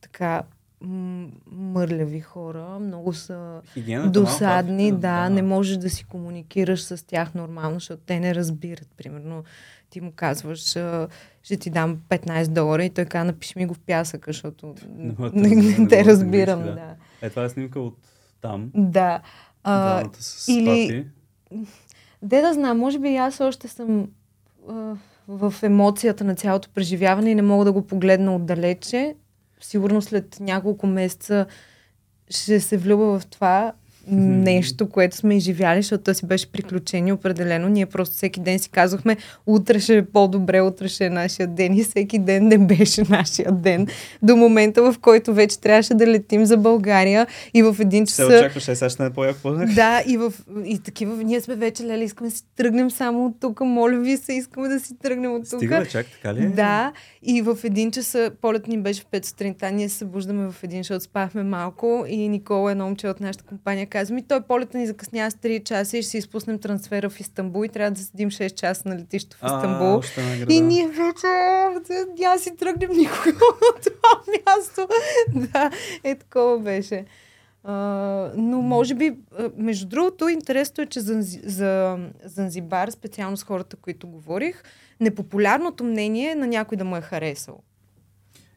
така м- мърляви хора, много са Хигиената досадни, малко, да, не можеш да си комуникираш с тях нормално, защото те не разбират. Примерно, ти му казваш, ще ти дам 15 долара и той казва, напиши ми го в пясъка, защото Не не, не, разбирам, не те разбирам. английски, Да. Е, това е снимка от там. да. А, с или- пати. Де да знам, може би аз още съм а, в емоцията на цялото преживяване и не мога да го погледна отдалече. Сигурно след няколко месеца ще се влюба в това нещо, което сме изживяли, защото то си беше приключение определено. Ние просто всеки ден си казвахме, утре ще е по-добре, утре ще е нашия ден и всеки ден не беше нашия ден. До момента, в който вече трябваше да летим за България и в един Се часа... очакваше, сега ще не по-яко. Да, и, в, и такива, ние сме вече, леле, искаме да си тръгнем само от тук, моля ви се, искаме да си тръгнем от тук. Стига, чак, така ли? е? Да, и в един час, полет ни беше в 5 сутринта, ние се събуждаме в един, защото спахме малко и Никола, едно момче от нашата компания, каза ми, той полета ни закъснява с 3 часа и ще си изпуснем трансфера в Истанбул и трябва да седим 6 часа на летището в Истанбул. И ние вече няма си тръгнем никога от това място. да, е такова беше. А, но може би, между другото, интересно е, че за, за Занзибар, специално с хората, които говорих, непопулярното мнение е на някой да му е харесал.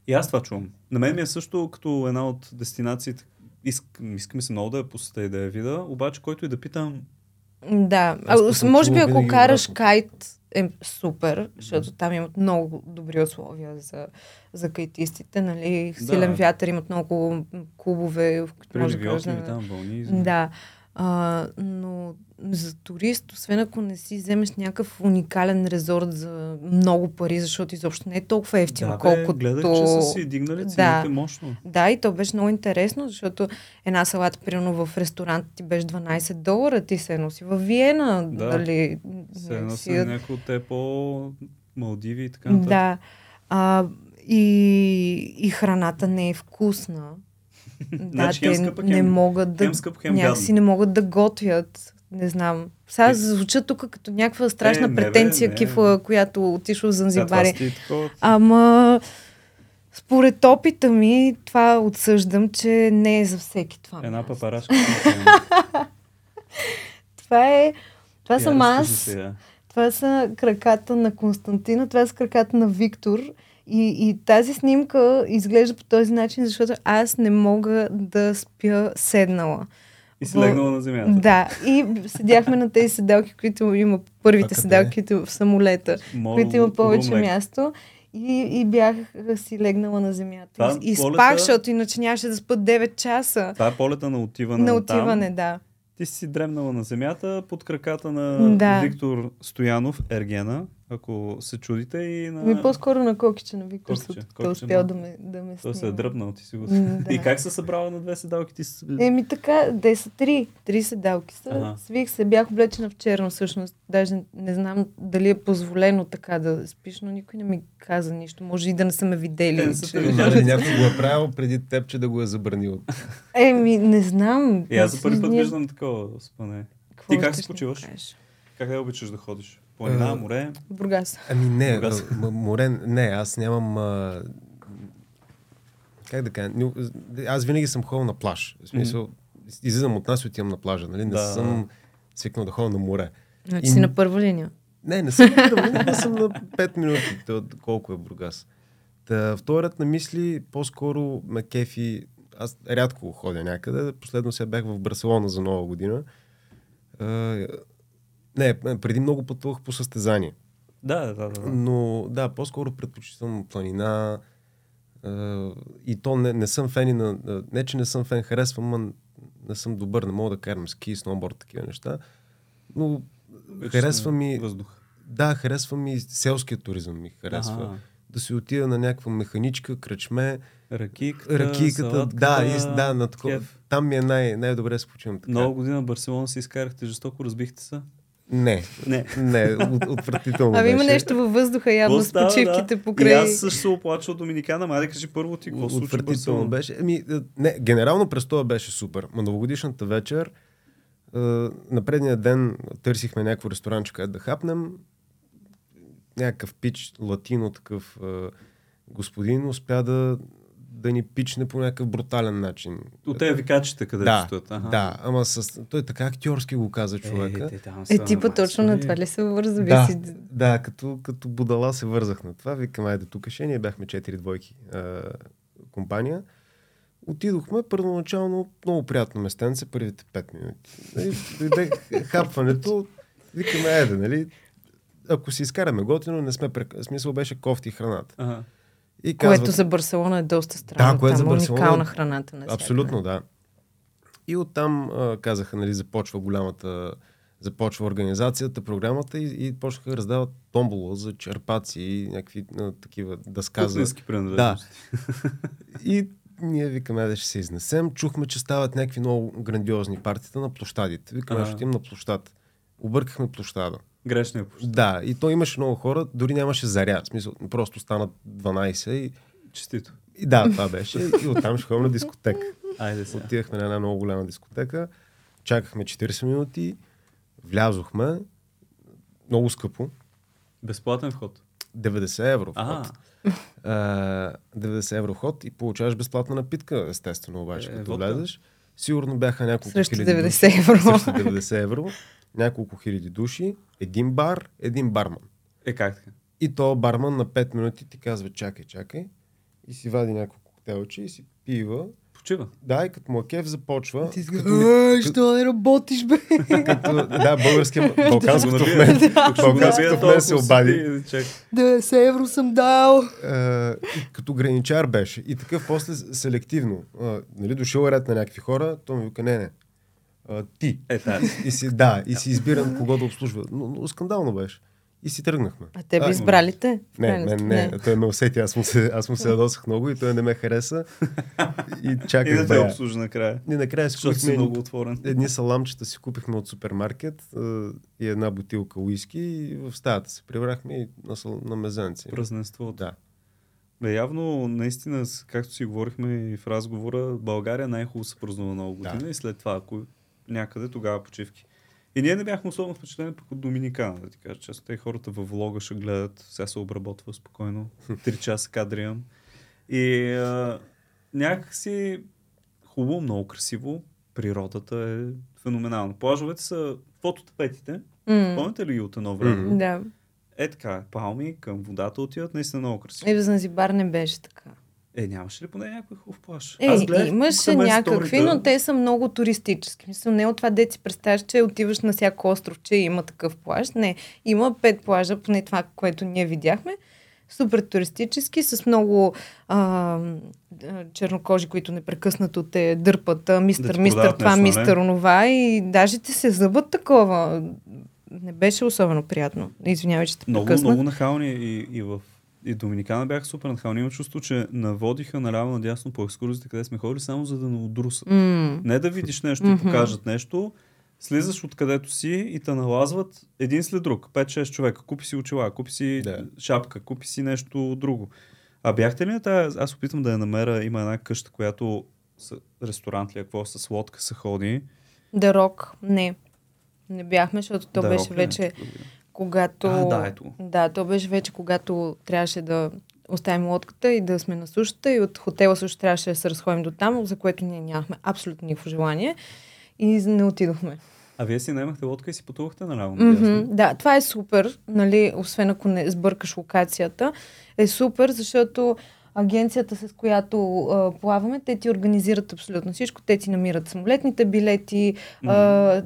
И аз това чувам. На мен ми е също като една от дестинациите. Иск, искаме се много да я посетя и да я видя, обаче който и да питам, Да, а, може би ако караш кайт е супер, защото там имат много добри условия за, за кайтистите, нали? Силен Да. вятър, имат много клубове, в които може да на- там вълни. Да. А, но за турист, освен ако не си вземеш някакъв уникален резорт за много пари, защото изобщо не е толкова ефтино, да, колкото... гледах, че са си дигнали цените Да. мощно. Да, и то беше много интересно, защото една салата, примерно в ресторант ти беше 12 долара, ти се носи в Виена, Да. дали... Се не едно си някои от те по Малдиви и така нататък. Да. А, и, и храната не е вкусна. Да, Значи хем те не хем- могат да... Хем скъп, хем някакси гадно. не могат да готвят. Не знам. Сега Е. звуча тук като някаква страшна Е, не, бе, претенция, не. кифла, която отишла в Занзибари. такова- Ама според опита ми, това отсъждам, че не е за всеки това. Една папарашка. Това е... Това Я съм аз. сега. Това са краката на Константина, това са краката на Виктор. И, и тази снимка изглежда по този начин, защото аз не мога да спя седнала. И си легнала на земята. Да, и седяхме на тези седалки, които има първите А седалки които в самолета, Мол- които има повече румлек. място. И, и бях си легнала на земята. Това и, и полета- спах, защото иначе нямаше да спа 9 часа. Това е полета на отиване на на там. отиване, да. Ти си дремнала на земята под краката на Да. Виктор Стоянов, Ергена, ако се чудите и на... Ми по-скоро на кокиче на Виктор, Кокиче, той успял да. да ме, да ме Той се е дръпнал, ти си го... Да. И как се събрала на две седалки? Ти си... Еми така, те са три. Три седалки са. Ага. Свих се, бях облечена в черно всъщност. Даже не знам дали е позволено така да спиш, но никой не ми каза нищо. Може и да не са ме видели. Те не са че- те Има ли някой го е правил преди теб, че да го е забранил? Еми, не знам. И аз за първи път виждам такова спане. Какво Ти как си ми почиваш? Как да обичаш да ходиш? Планина, А, море? В Бургас. Ами не, Бургас. а, м- море, не, аз нямам... А, как да кажа? Аз винаги съм ходил на плаж. В смисъл, излизам от нас и отивам на плажа, нали? Не Да. съм свикнал да ходя на море. Значи И- си на първа линия. Не, не съм, на първа, не съм на 5 минути, то, колко е Бургас. Та, вторият на мисли, по-скоро ме кефи, аз рядко ходя някъде, последно сега бях в Барселона за нова година. Не, преди много пътувах по състезание. Да, да, да. да. Но да, по-скоро предпочитам планина. А, и то не, не съм фен и на... Не, че не съм фен, харесвам, но не съм добър, не мога да карам ски, сноуборд, такива неща. Но Вече харесва ми... Въздух. Да, харесва ми селския туризъм ми харесва. Ага. Да си отида на някаква механичка, кръчме, ракийката, салатката, да, и, да, на такова. Там ми е най- най-добре се почивам така. Много година в Барселона си изкарахте жестоко, разбихте се? Не, Не. не, от, отвратително Ами има беше. нещо във въздуха явно с почивките да? покрай... И аз също се оплача от Доминикана, ма да кажи първо ти, какво случи Отвратително беше. Ами, е, не, генерално през това беше супер. Ма новогодишната вечер, е, на предния ден търсихме някакво ресторанче, където да хапнем. Някакъв пич, латино такъв е, господин, успя да, да ни пичне по някакъв брутален начин. От тези викачите, където Да, стоят. Ага. да, ама с... той така актьорски го каза човека. Е, те там Е, са типа точно на това ли се върза? Да, Си... да като, като будала се вързах на това. Викам, айде тук ще ние бяхме четири двойки а, компания. Отидохме първоначално много приятно местенце, първите 5 минути. Дойде хапването, викаме, айде, нали, ако си изкараме готино, не сме прек... смисъл беше кофти храната. Ага. И Което казват, за Барселона е доста странно. Да, което Там за е Барселона е- уникална храната. На Абсолютно, да. И оттам а, казаха, нали, започва голямата, започва организацията, програмата и, и почнаха да раздават томбола за черпаци и някакви а, такива дъска за... Кухненски принадлежности. И ние викаме, да ще се изнесем. Чухме, че стават някакви много грандиозни партита на площадите. Викаме, ще отидем на площад. Объркахме площада. Грешния почти. Да, и то имаше много хора, дори нямаше заряд. В смисъл, просто станат 12 и, Честито. и да, това беше. И оттам ще ходим на дискотека. Айде сега. Отидахме на една много голяма дискотека, чакахме 40 минути, влязохме, много скъпо, Безплатен вход. 90 евро вход. А, 90 евро вход и получаваш безплатна напитка, естествено обаче, Е, като водка. влезеш. Сигурно бяха няколко Срещу хиляди 90 души. евро. Срещу 90 евро. Няколко хиляди души, един бар, един барман. Е, как така? И то барман на 5 минути ти казва чакай, чакай и си вади няколко коктейлче и си пива. Почива. Да, и като му е кеф започва. Ти си като- казва, що не работиш, бе? като, да, българския, балканското мен, балканското мен се обади. си, чак. 90 евро съм дал. А, и като граничар беше. И такъв после селективно. А, нали, дошъл е ред на някакви хора, то ми вика, не, не. А, ти. Е, тази. И си, да, и си избирам кого да обслужва. Но, но скандално беше. И си тръгнахме. А те би избрали те? Не, не, сметка? не, той ме усети, аз му се, аз му се ядосах много и той не ме хареса. И И чаках да те обслужи накрая. И накрая си купихме много отворен. едни саламчета си купихме от супермаркет и една бутилка уиски и в стаята се прибрахме и на, сал- на мезенци. Празненството. Да. Бе, явно, наистина, както си говорихме и в разговора, България най-хубаво се празнува нова година Да. и след това, ако някъде, тогава почивки. И ние не бяхме особено впечатлени пък от Доминикана, да ти кажа често. Те хората във влога ще гледат, сега се обработва спокойно, 3 часа кадри имам. И а, някакси хубаво, много красиво, природата е феноменална. Плажовете са фототапетите, М, помните ли ги от едно време? Мгм. Да. Е така, палми към водата отиват, наистина много красиво. Е, в Занзибар не беше така. Е, нямаше ли поне някой хубав плаш? Е, Аз гледах имаше някакви, сторите. но те са много туристически. Мисля, не от това де си представяш, че отиваш на всяко остров, че има такъв плаж. Не, има пет плажа, поне това, което ние видяхме. Супер туристически, с много а, чернокожи, които непрекъснато те дърпат. А, Да продават това, нещо, мистър, онова. И даже ти се зъбат такова. Не беше особено приятно. Извинявай, че те Много, прекъснах. много нахални и, и в и Доминикана бяха супер нахални. Има чувство, че наводиха наляво надясно по екскурзиите, къде сме ходили, само за да не удрусат. М. Не да видиш нещо и Мгм. покажат нещо, слизаш откъдето си и те налазват един след друг. 5-6 човека. Купи си очила, купи си Да. шапка, купи си нещо друго. А бяхте ли на тази... Аз опитвам да я намеря. Има една къща, която с ресторант ли, е, какво с лодка се ходи. Рок. Не. Не бяхме, защото то беше е вече друго? Когато... А, да, ето. Да, то беше вече когато трябваше да оставим лодката и да сме на сушата и от хотела също трябваше да се разходим до там, за което ние нямахме абсолютно никакво желание и не отидохме. А вие си наемахте лодка и си пътувахте наляво. Mm-hmm, да, това е супер, нали, освен ако не сбъркаш локацията, е супер, защото агенцията, с която а, плаваме, те ти организират абсолютно всичко. Те ти намират самолетните билети, а, а,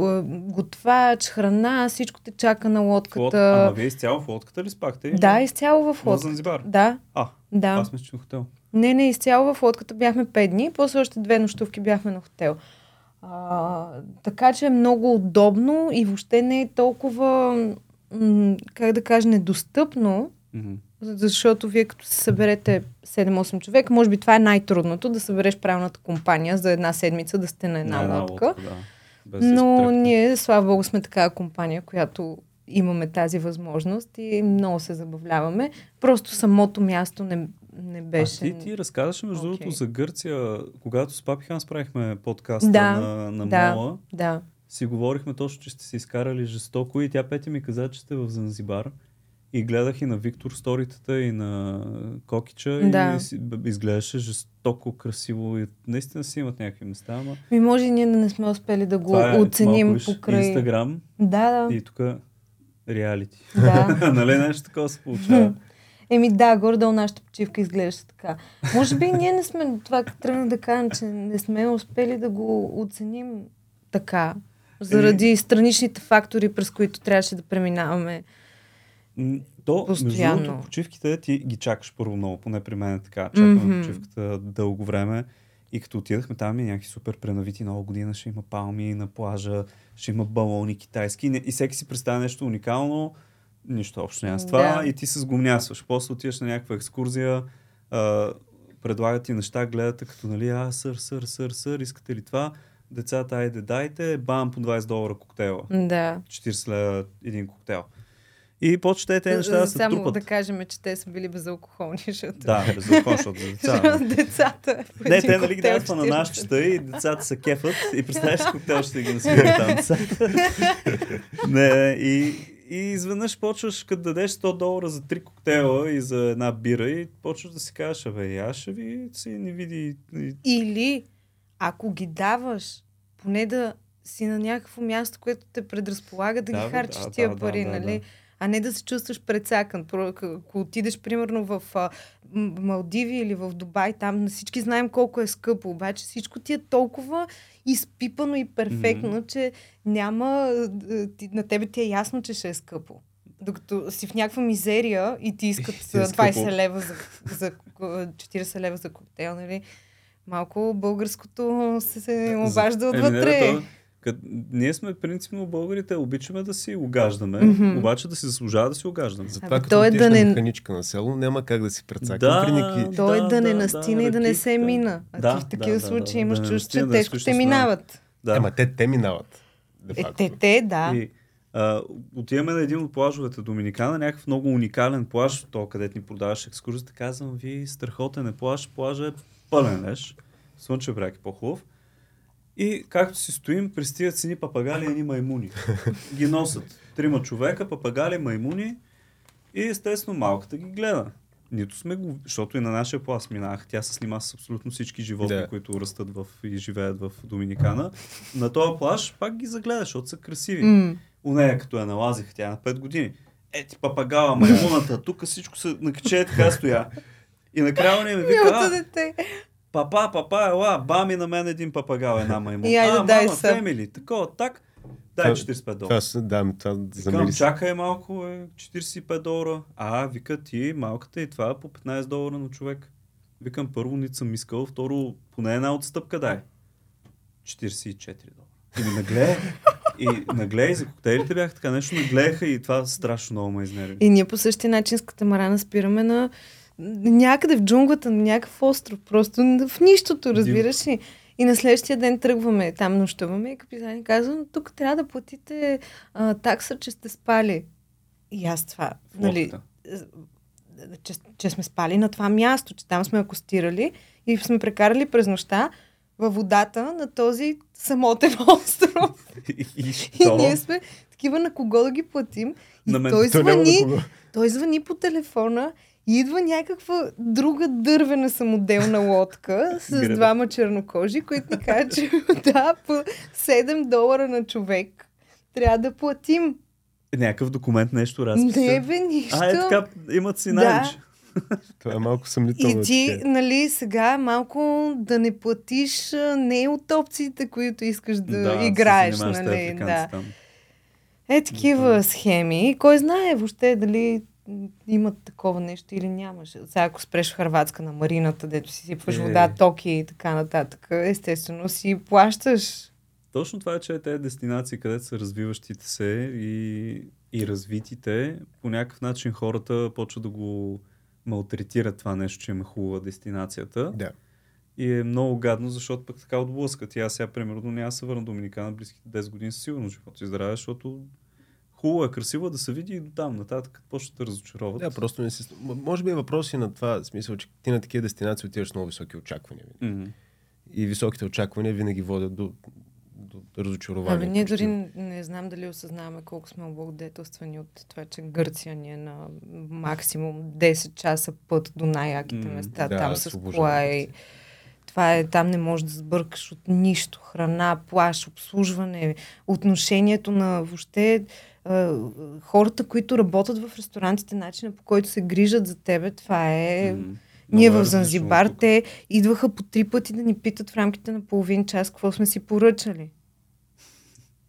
а, готвач, храна, всичко те чака на лодката. лод... Ама вие изцяло в лодката ли спахте? Да, изцяло в лодката. Занзибар? Да, А, да. аз мисля, че на хотел. Не, не, изцяло в лодката бяхме 5 дни, после още две нощувки бяхме на хотел. А, така че е много удобно и въобще не е толкова, м- как да кажа, недостъпно, Мгм. Защото вие като се съберете 7-8 човека, може би това е най-трудното, да събереш правилната компания за една седмица да сте на една, На лодка. да. Без да Но изтрепне. ние, слава богу, сме такава компания, която имаме тази възможност и много се забавляваме. Просто самото място не, не беше... А ти, ти разказваше между другото Окей. за Гърция, когато с Папи Ханс правихме подкаста Да, на, на да. Мола, Да. си говорихме точно, че сте се изкарали жестоко и тя Петя ми каза, че сте в Занзибар И гледах и на Виктор сторитата, и на Кокича. Да. И изглеждаше жестоко красиво. И наистина си имат някакви места, ама... Ми може и ние да не сме успели да го Това е оценим малко, покрай... Инстаграм Да, да. и тук реалити. да. нали нещо такова се получава? Еми да, горе-долу нашата почивка изглежда така. Може би ние не сме, това тръгна да кажем, че не сме успели да го оценим така, заради страничните фактори, през които трябваше да преминаваме. То, между Постоянно. другото, почивките ти ги чакаш първо много, поне при мен е така. Чакаме Мгм. почивката дълго време. И като отидахме там и някакви супер пренавити нова година, ще има палми на плажа, ще има балони китайски. И всеки си представя нещо уникално, нищо общо няма с това. Да. И ти се сгумнясваш. После отиваш на някаква екскурзия, а, предлагат ти неща, гледате като, нали, а, сър, сър, сър, сър, искате ли това? Децата, айде, дайте, бам, по 20 долара коктейла. Да. 40 лева един коктейл. И почте тези неща да се Само трупат. да кажем, че те са били безалкохолни, защото... Да, безалкохолно, защото за деца. Децата... Не, те нали ги дават в 40. ананасчета и децата се кефат и представяш коктейл ще ги насвирят там децата. Не, и, и изведнъж почваш, като дадеш 100 долара за три коктейла и за една бира и почваш да си кажеш, абе, ще ви си не види. Или, ако ги даваш, поне да си на някакво място, което те предразполага да, Да, ги харчиш да, тия да, да, пари, да, нали? да. А не да се чувстваш к- Ако отидеш, примерно, в Малдиви или в Дубай, там всички знаем колко е скъпо, обаче всичко ти е толкова изпипано и перфектно, Мгм. че няма... ти- На тебе ти е ясно, че ще е скъпо. Докато си в някаква мизерия и ти искат И ти е а, 20 скъпо. лева за, за а, 40 лева за коктейл, нали? Малко българското се, се обажда отвътре. то, кът, ние сме принципно българите, обичаме да си угаждаме, Мгм. обаче да си заслужава да си угаждаме. Затова Абе, като то е да на не- механичка на село, няма как да си прецакам Да. при никакви... То е Да, да, не да, настина да, и да не се мина. А Да, ти в такива да, случаи да, имаш да чувство, че тежко на- минават. Да. Ема те, те минават. Е, те, те, да. И, а, отиваме на един от плажовете Доминикана, някакъв много уникален плаж, то където ни продаваш екскурзията, казвам ви, страхотен е плаж, плажа е пълен леш, слънчев бряг е по-хубав. И както си стоим, пристигат си ни папагали и ни маймуни. Ги носят трима човека, папагали, маймуни и естествено малката ги гледа. Нито сме го, защото и на нашия плас минах. Тя се снима с абсолютно всички животни, Да. които растат в, и живеят в Доминикана. На този плаж пак ги загледаш, защото са красиви. М. У нея, като я налазих, тя е на 5 години. Е, ти папагала, маймуната, тук всичко се накаче, така стоя. И накрая не ми вика, а, дете. Папа, папа, ела, бами на мен един папагал, една маймуна. И айде а, дай мама, съп. фемили, такова, так. Дай Това- 45 долара. Това, да, това Викам, се. чакай малко, е, 45 долара. А, вика ти, малката и това е по 15 долара на човек. Викам, първо нито съм искал, второ, поне една отстъпка дай. 44 долара. И ми нагледа. И нагледа и за коктейлите бях така нещо, нагледаха и това страшно много ме изнерви. И ние по същия начин с катамарана спираме на някъде в джунглата, на някакъв остров, просто в нищото, разбираш ли. И на следващия ден тръгваме, там нощуваме и капитан казва, тук трябва да платите а, такса, че сте спали. И аз това, нали, Лодката. че, че сме спали на това място, че там сме акостирали и сме прекарали през нощта във водата на този самотен остров. И, и, И ние сме такива на кого да ги платим. И той звъни, той звъни по телефона и идва някаква друга дървена самоделна лодка с двама чернокожи, които ни кажат, че да, по 7 долара на човек трябва да платим. Някакъв документ, нещо разпис. Не бе, нищо. А, е така, имат си Да. Това е малко съмнително. И ти, така. нали, сега малко да не платиш не от опциите, които искаш да, се играеш, нали, да. там. Е, такива схеми. И Кой знае въобще дали имат такова нещо или нямаш. Сега ако спреш в Харватска на марината, дето си сипваш Е. вода, токи и така нататък, естествено си плащаш. Точно това е, че тези дестинации, където са развиващите се и, и развитите, по някакъв начин хората почват да го малтретират това нещо, че им е хубава дестинацията. Да. И е много гадно, защото пък така отблъскат. И аз сега, примерно, няма да се върна до Доминикана близките 10 години със сигурно живота и здраве, защото хубаво е, красиво е да се види и до там нататък почват да разочароват. Да, просто не си... м- Може би е въпрос и на това, смисъл, че ти на такива дестинации отиваш с много високи очаквания. Мгм. И високите очаквания винаги водят до до разочарование. Абе, ние дори не знам дали осъзнаваме колко сме облагодетелствани от това, че Гърция ни е на максимум 10 часа път до най-яките М, места, да, там с кола и това е, там не можеш да сбъркаш от нищо. Храна, плаш, обслужване, отношението на въобще хората, които работят в ресторантите, начина по който се грижат за тебе, това е... М, Ние много е в различно Занзибар, те идваха по три пъти да ни питат в рамките на половин час какво сме си поръчали.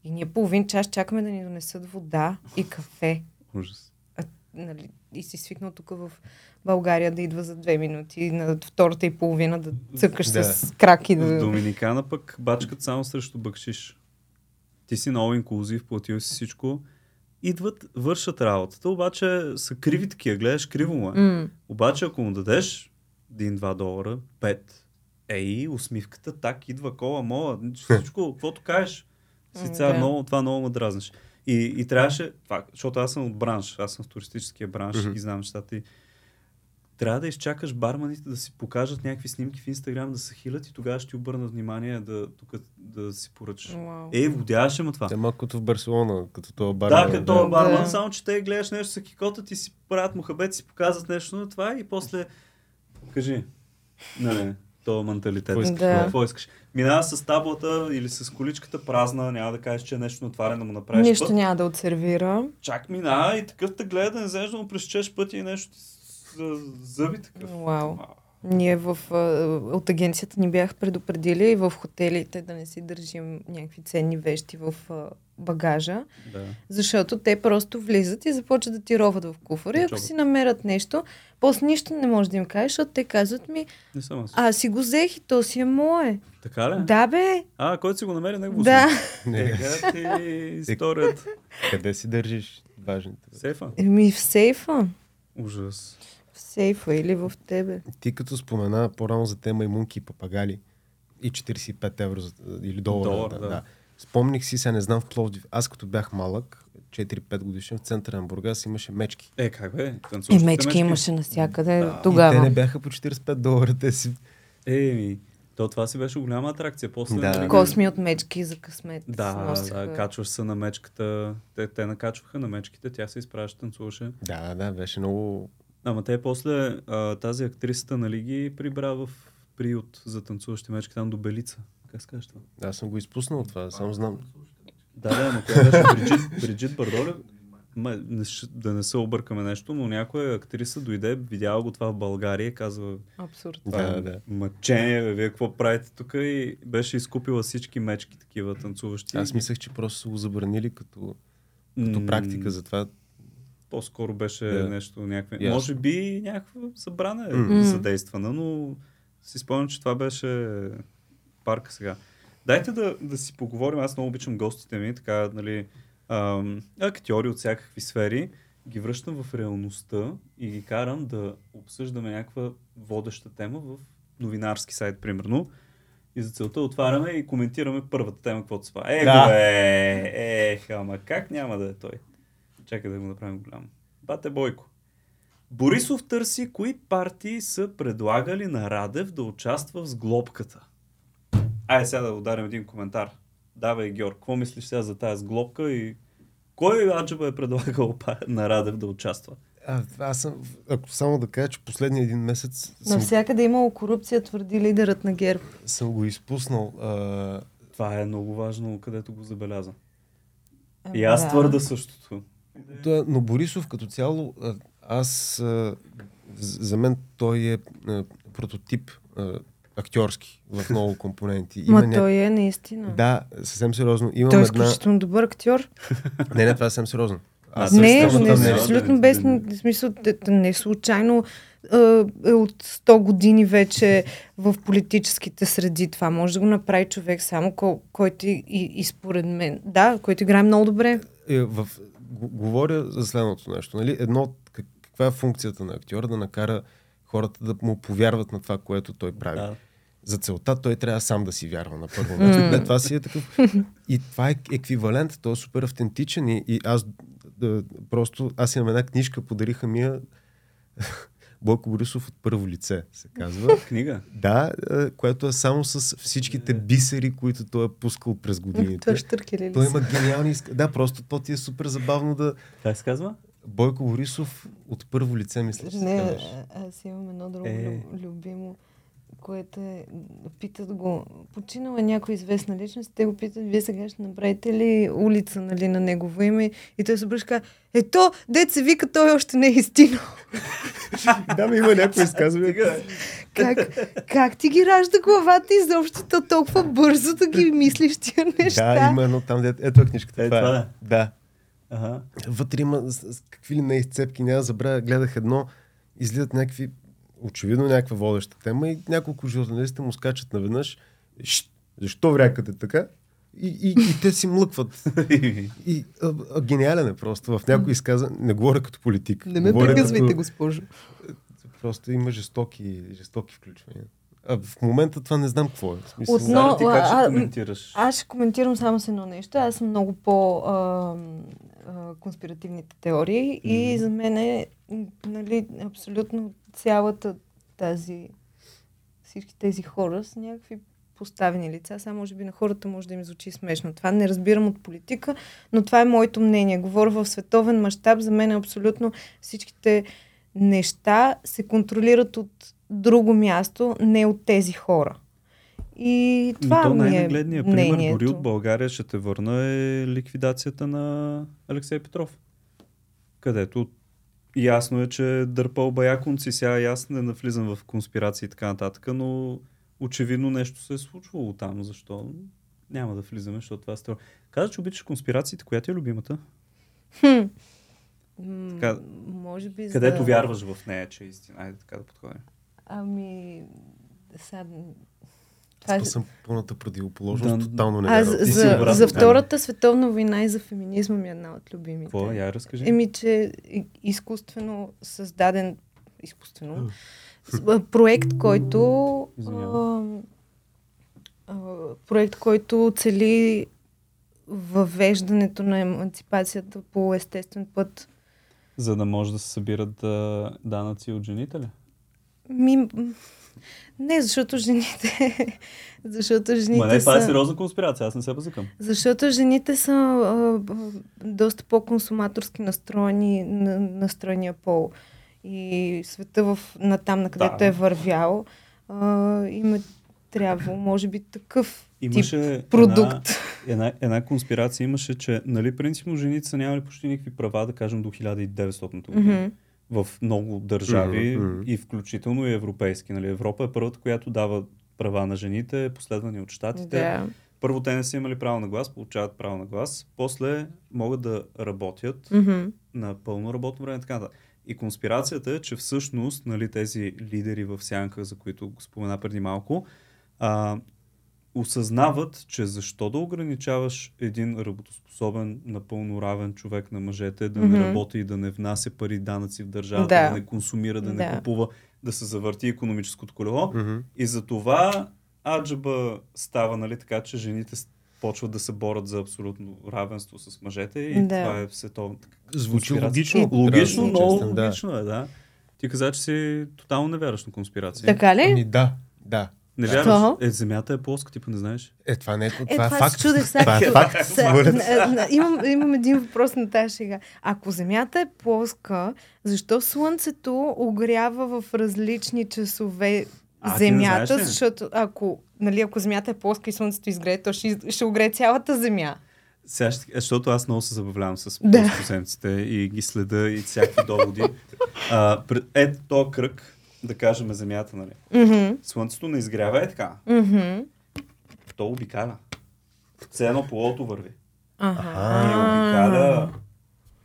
И ние половин час чакаме да ни донесат вода и кафе. Ужас. А, нали, и си свикнал тук в България да идва за две минути на втората и половина да цъкаш Да. с крак и В да... Доминикана пък бачкат само срещу бъкшиш. Ти си много инклюзив, платил си всичко. Идват, вършат работата, обаче са криви такива, гледаш криво му е. М, Обаче ако му дадеш 1-2 долара, 5, ей, усмивката так идва кола, мола, всичко, каквото кажеш. Си М, цял да. много, това много ме дразниш. И, и трябваше, това, защото аз съм от бранш, аз съм в туристическия бранш Мгм. и знам нещата. И трябва да изчакаш барманите да си покажат някакви снимки в Инстаграм, да се хилят и тогава ще ти обърнат внимание да, тук, да си поръчаш. Вау. Е, водяваше му това. Те малко като в Барселона, като това бар. Да, като да. барман, Да. само че те гледаш нещо, са кикотът и си правят мухабет, си показват нещо на това и после кажи, нали, то менталитет. Какво искаш, Да. Какво искаш? Минава с таблата или с количката празна, няма да кажеш, че е нещо натварено, да му направиш Нищо път. няма да отсервира. Чак минава и такъв те гледа да не вземеш да му пресечеш пътя и нещо зъби такъв. Вау. Ние в, а, от агенцията ни бях предупредили и в хотелите да не си държим някакви ценни вещи в а, багажа, Да. защото те просто влизат и започват да ти роват в куфара. И ако си намерят нещо, после нищо не може да им кажеш, защото те казват ми, Не съм аз. аз си го взех и то си е мое. Така ли? Да бе, А, който си го намери, него да. Не, Ега ти историята. къде си държиш важните? Сейфа. Еми в сейфа. Ужас. Сейфа или в тебе. Ти като спомена по-рано за тема имунки и папагали и 45 евро за, или долара. Долар, да, да. да. Спомних си, сега не знам в Пловдив. Аз като бях малък, 4-5 годишен, в центъра на Бургас имаше мечки. Е, как бе? И Танцуващите мечки имаше навсякъде Да. И те тогава. не бяха по 45 долара. Те си... Еми, то това си беше голяма атракция. После, Да. нали, Косми от мечки за късмет. Да, носеха. да, качваш се на мечката. Те, те накачваха на мечките, тя се изправяше, танцуваше. Да, да, беше много... Ама те после, а, тази актрисата, нали ги прибра в приют за танцуващи мечки там до Белица. Как се казваш това? Аз съм го изпуснал това, само знам. Да, да, но тя беше Бриджит, Бриджит Бардоля. Ма, да не се объркаме нещо, но някоя актриса дойде, видяла го това в България и казва, Абсурд. това Да, е да. мъчение, бе, вие какво правите тук и беше изкупила всички мечки такива танцуващи. Аз мислех, че просто са го забранили като, като практика, затова По-скоро беше Да. нещо някакво. Ясно. Може би някаква събрана е М. задействана, но си спомням, че това беше парка сега. Дайте да, да си поговорим. Аз много обичам гостите ми, така, нали, ам, актьори от всякакви сфери. Ги връщам в реалността и ги карам да обсъждаме някаква водеща тема в новинарски сайт, примерно. И за целта отваряме и коментираме първата тема, каквото пада. Е, Да. бе, ех, ама как няма да е той? Чакай да го направим голям. Бате Бойко. Борисов търси кои партии са предлагали на Радев да участва в сглобката. Айде сега да ударим един коментар. Давай, Георг, какво мислиш сега за тази сглобка и кой аджаба е предлагал на Радев да участва? А, аз съм, ако само да кажа, че последния един месец съм, Навсякъде имало корупция, твърди лидерът на ГЕРБ. съм го изпуснал. А, Това е много важно, където го забеляза. Ами И аз да. твърда същото. Да, но Борисов като цяло, аз, за мен той е прототип актьорски в много компоненти. Ма ня- той е наистина. Да, съвсем сериозно. Имам той е една... изключително добър актьор. Не, не, това е съвсем сериозно. Аз не, съм не, там, не, абсолютно не, без не. смисъл, не случайно е от 100 години вече в политическите среди. Това може да го направи човек само, ко- който и, и, според мен, да, който играе много добре. е, в, говоря за следното нещо. Нали? Едно, каква е функцията на актьора да накара хората да му повярват на това, което той прави. Да. За целта той трябва сам да си вярва на първо място. Не, това си е такъв. И това е еквивалент, той е супер автентичен и, и аз да, просто, аз имам една книжка, подариха ми я Бойко Борисов от първо лице, се казва. Книга. Да, е, което е само с всичките бисери, които той е пускал през годините. штъркели ли Той има гениални... Да, просто то ти е супер забавно да... Как се казва? Бойко Борисов от първо лице, мисля, че се Не, аз имам едно друго Е. люб- любимо, което е, питат го, починала е някоя известна личност, те го питат, вие сега ще направите ли улица нали, на негово име? И той се обръща, ето, дет се вика, той още не е истина. Да, ми има някои изказвания. Как, как ти ги ражда главата изобщо то толкова бързо да ги мислиш тия неща? Да, има едно там, де... ето е книжката. Е, това това е. е. Да. Ага. Вътре има с, с какви ли не изцепки, няма да забравя. Гледах едно, излизат някакви, очевидно някаква водеща тема и няколко журналиста му скачат наведнъж. «Шт, Защо врякате така? И, и, и те си млъкват. И, а, а, гениален е просто. В някой изказа, не говоря като политик. Не ме приказвайте, като- госпожо. Просто има жестоки, жестоки включвания. А в момента това не знам какво е. Смисъл, Отно- ти как ще а, коментираш? Аз ще коментирам само с едно нещо. Аз съм много по а, а, конспиративните теории и Мгм. за мен е нали, абсолютно цялата тази всички тези хора са някакви поставени лица. Само може би на хората може да им звучи смешно. Това не разбирам от политика, но това е моето мнение. Говоря в световен мащаб. За мен е абсолютно всичките неща се контролират от друго място, не от тези хора. И това то е най-нагледният пример мнението. дори от България ще те върна е ликвидацията на Алексей Петров. Където ясно е, че е дърпал баякунци. Сега аз не навлизам в конспирации и така нататък, но очевидно нещо се е случвало там. Защо? Няма да влизаме, защото това е строго. Каза, че обичаш конспирациите. Коя ти е любимата? Хм. Така, може би Където за... вярваш в нея, че е истина. Айде така да подходим. Ами, сега... Това е... Съм пълната противоположност, Да. тотално не А, за, за, за. Втората световна война и за феминизма ми е една от любимите. Какво? Я разкажи. Еми, че изкуствено създаден изкуствено проект, който а, проект, който цели въвеждането на емансипацията по естествен път. За да може да се събират данъци от жените ли? Ми, не, защото жените... защото жените Ма не, това е сериозна конспирация, аз не се базикам. Защото жените са а, доста по-консуматорски настроени на, настроения пол. И света в, натам, на където Да. е вървял, а, им е трябвало, може би, такъв Имаше тип продукт. Една, една, една конспирация имаше, че нали, принципно жените са нямали почти никакви права, да кажем до 1900 година. Мгм. В много държави Мгм. и включително и европейски. Нали. Европа е първата, която дава права на жените, последвани от щатите. Да. Първо те не са имали право на глас, получават право на глас. После могат да работят Мгм. на пълно работно време и така нататък. И конспирацията е, че всъщност нали, тези лидери в сянка, за които го спомена преди малко, а, осъзнават, че защо да ограничаваш един работоспособен, напълно равен човек на мъжете, да не работи и да не внася пари данъци в държавата, Да. да, не консумира, да, Да. не купува, да се завърти економическото колело. Мгм. И за това аджаба става нали, така, че жените почват да се борят за абсолютно равенство с мъжете и Да. това е световната Звучи конспирация. логично. Логично, да съм много честен, да. логично е, да. Ти каза, че си тотално не вярваш на конспирации. Така ли? Ами да, да. Не вярваш? Е, земята е плоска, ти не знаеш. Е, това не е, това Е, е това се факт. чудех сега. Това е факт. Са- на- на- имам, имам един въпрос на тази шега. Ако Земята е плоска, защо Слънцето огрява в различни часове А, Земята? знаеш? Защото ако, нали, ако Земята е плоска и Слънцето изгрее, то ще, ще огрее цялата Земя. Сега ще, защото аз много се забавлявам с Да. и ги следа и всякакви доводи. А, пред- ето този кръг, да кажем земята, нали. Мгм. Слънцето не изгрява е така. Мгм. То обикаля. Все едно полото върви. Аха. И обикаля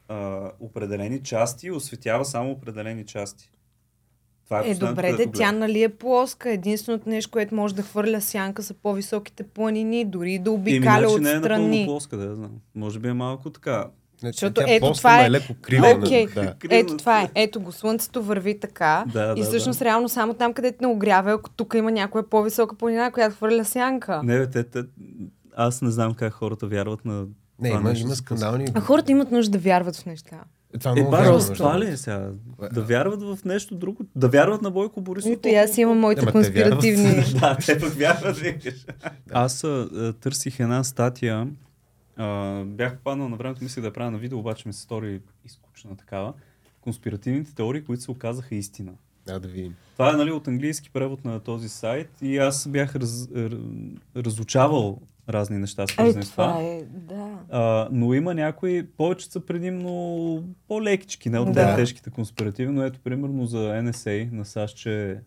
а, определени части и осветява само определени части. Това е, Е, добре, де, където тя нали е плоска. Единственото нещо, което може да хвърля сянка са по-високите планини, дори да Еми, обикаля значи не е напълно отстрани. плоска, да я знам. Може би е малко така. Не, Защото тя ето това ма е- леко крива. Окей, Да. ето това е. Ето го, слънцето върви така. Да, и да, всъщност да. реално само там, където не огрява, ако тук има някоя по-висока планина, която хвърля сянка. Не, бе, те, те, аз не знам как хората вярват на Не, това има, нещо има скандални. А хората имат нужда да вярват в неща. Това Е, много баш вярно, в между това ли е сега? Да вярват в нещо друго? Да вярват на Бойко Борисов? Ето и аз имам моите Ама те вярват. конспиративни... да, те пък вярват. Аз а, търсих една статия. А, бях паднал на времето, мислех да я правя на видео, обаче ми се стори изкучна такава. Конспиративните теории, които се оказаха истина. Да, да видим. Това е нали, от английски превод на този сайт и аз бях раз, разучавал разни неща, Е, свързани с това. това е, да. А, но има някои, повече са предимно по-лекички, не от Да. тежките конспиративни, но ето примерно за NSA на САЩ, че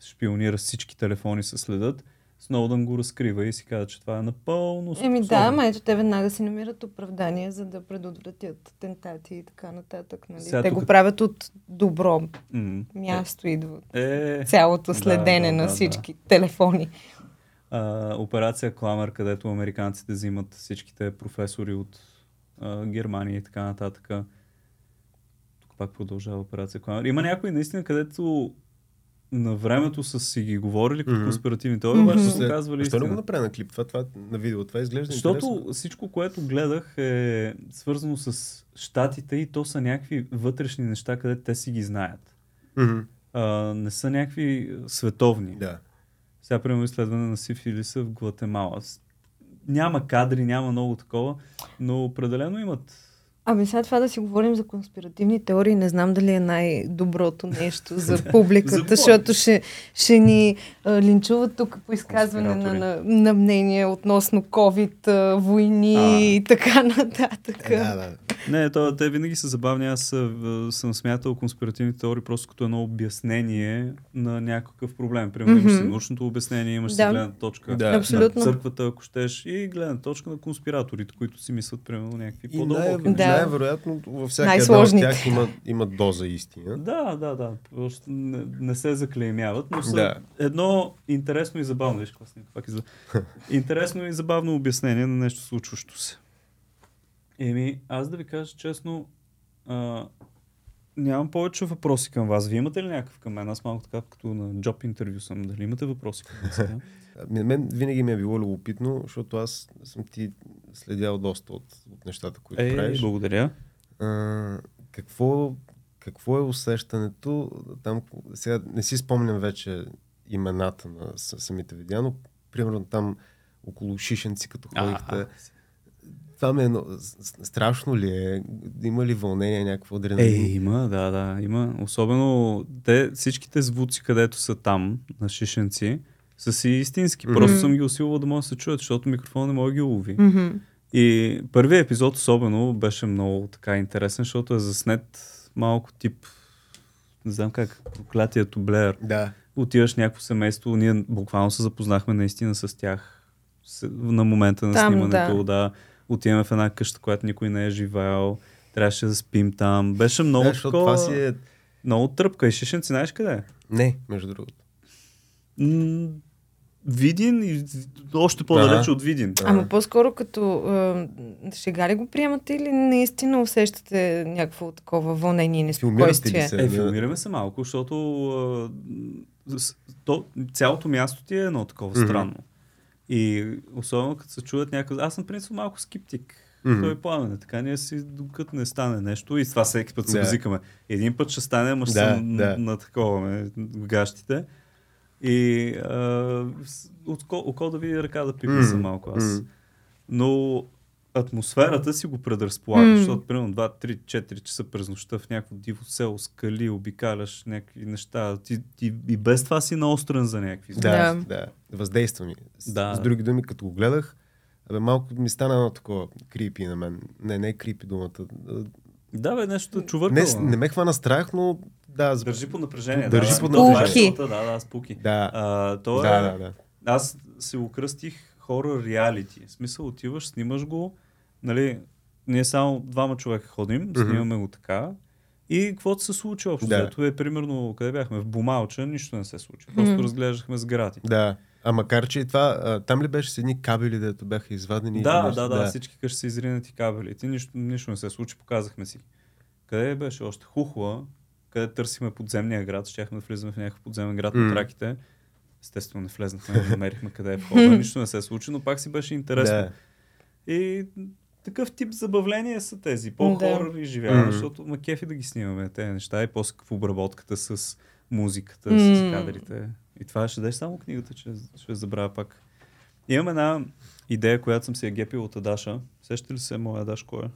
шпионира всички телефони се следят, Сноудън го разкрива и си казва, че това е напълно Еми да, ама ето те веднага си намират оправдание, за да предотвратят атентати и така нататък. Нали? Сега те тук- го правят от добро М, място, идва Е, цялото да, следене да, на да, всички телефони. а, операция Кламер, където американците взимат всичките професори от а, Германия и така нататък. Тук пак продължава операция Кламер. Има някои наистина, където на времето са си ги говорили като конспиративни теории, обаче Мгм. са казвали Защо не го направя на клип? Това, това на видео. Това изглежда Защото интересно. всичко, което гледах е свързано с щатите и то са някакви вътрешни неща, където те си ги знаят. А, не са някакви световни. Да. Сега, примерно, изследване на сифилиса в Гватемала. Няма кадри, няма много такова, но определено имат. Ами сега това да си говорим за конспиративни теории, не знам дали е най-доброто нещо за публиката, защото ще, ще ни а, линчуват тук по изказване на, на, на мнение относно COVID, а, войни А. и така нататък. Е, да, да. Не, то, те винаги са забавни. Аз а, съм смятал конспиративни теории просто като едно обяснение на някакъв проблем. Примерно, имаш си научното обяснение, имаш си Да. гледна точка Да. Абсолютно. на църквата, ако щеш, и гледна точка на конспираторите, които си мислят, примерно, някакви по-дълбоки. Да. Най-вероятно във всяка една от тях има, има доза истина. Да, да, да. Просто не, не се заклеймяват, но са Да. едно интересно и забавно. Виж, снимам, пак изда... интересно и забавно обяснение на нещо случващо се. Еми, аз да ви кажа честно, а, нямам повече въпроси към вас. Вие имате ли някакъв към мен? Аз малко така, като на джоб интервю съм. Дали имате въпроси към? Ами, Мен винаги ми е било любопитно, защото аз съм ти следял доста от, от нещата, които Ей, правиш. благодаря. А, какво, какво е усещането там? Сега не си спомням вече имената на самите видеа, но примерно там около Шишенци, като ходихте. А, Това ми е страшно ли е? Има ли вълнение, някакво адреналин? Е, има, да, да, има. Особено те, всичките звуци, където са там, на шишенци, са си истински. Мгм. Просто съм ги усилвал да може да се чуят, защото микрофон не може да ги улови. Мгм. И първият епизод особено беше много така интересен, защото е заснет малко тип, не знам как, проклятието Блеер. Да. Отиваш някакво семейство, ние буквално се запознахме наистина с тях на момента на Там, снимането. да. Да. Отиваме в една къща, която никой не е живеел. Трябваше да спим там. Беше много Да, такова... това си е... Много тръпка. И Шишенци, знаеш къде е? Не, между другото. М- Видин и още по-далече Ага. от Видин. Да. Ама по-скоро като а, шега ли го приемате или наистина усещате някакво такова вълнение и неспокойствие? се? Е, филмираме се малко, защото с- то, цялото място ти е едно такова Мгм. странно. И особено като се чуят някакъв... Аз съм принцип малко скептик. Мгм. Той е пламен. Така ние си, докато не стане нещо, и това всеки път се Да. базикаме. Един път ще стане, ама ще Да, съм да. на такова ме, гащите. И а, от ко- око да види ръка да пипне за Мгм. малко аз. Мгм. Но атмосферата си го предразполага, М. защото примерно 2, 3, 4 часа през нощта в някакво диво село, скали, обикаляш някакви неща. Ти, ти и без това си наострен за някакви. Да, Да. да. Въздейства ми. С, Да. с други думи, като го гледах, абе, малко ми стана едно такова крипи на мен. Не, не е крипи думата. Да, бе, нещо чувъркало. Не, не ме хвана страх, но да. за- Държи под напрежение. Държи да, под е напрежение. Да, да, спуки. Да, А, то да, е, да, да. Аз се окръстих хорър реалити. В смисъл отиваш, снимаш го, нали, ние само двама човека ходим, снимаме го така. И каквото се случи общо. Да. Да. е примерно, къде бяхме? В Бумалча, нищо не се случи. Просто Мгм. разглеждахме сгради. Да. А макар, че и това, а, там ли беше с едни кабели, дето бяха извадени? Да, нещо? да, да, всички къщи са изринати кабелите. Нищо, нищо не се случи, показахме си. Къде беше още? Хухла, къде търсихме подземния град, щяхме да влизаме в някакъв подземен град М. на траките. Естествено не влезнахме, не намерихме къде е входа. Нищо не се случи, но пак си беше интересно. Да. И такъв тип забавления са тези. По-хорър и живява, Мгм. защото ма кефи да ги снимаме тези неща и после в обработката с музиката, с М. кадрите. И това ще даде само книгата, че ще забравя пак. Имам една идея, която съм си я гепил от Адаша. Сещате ли се моя Адаш кой е?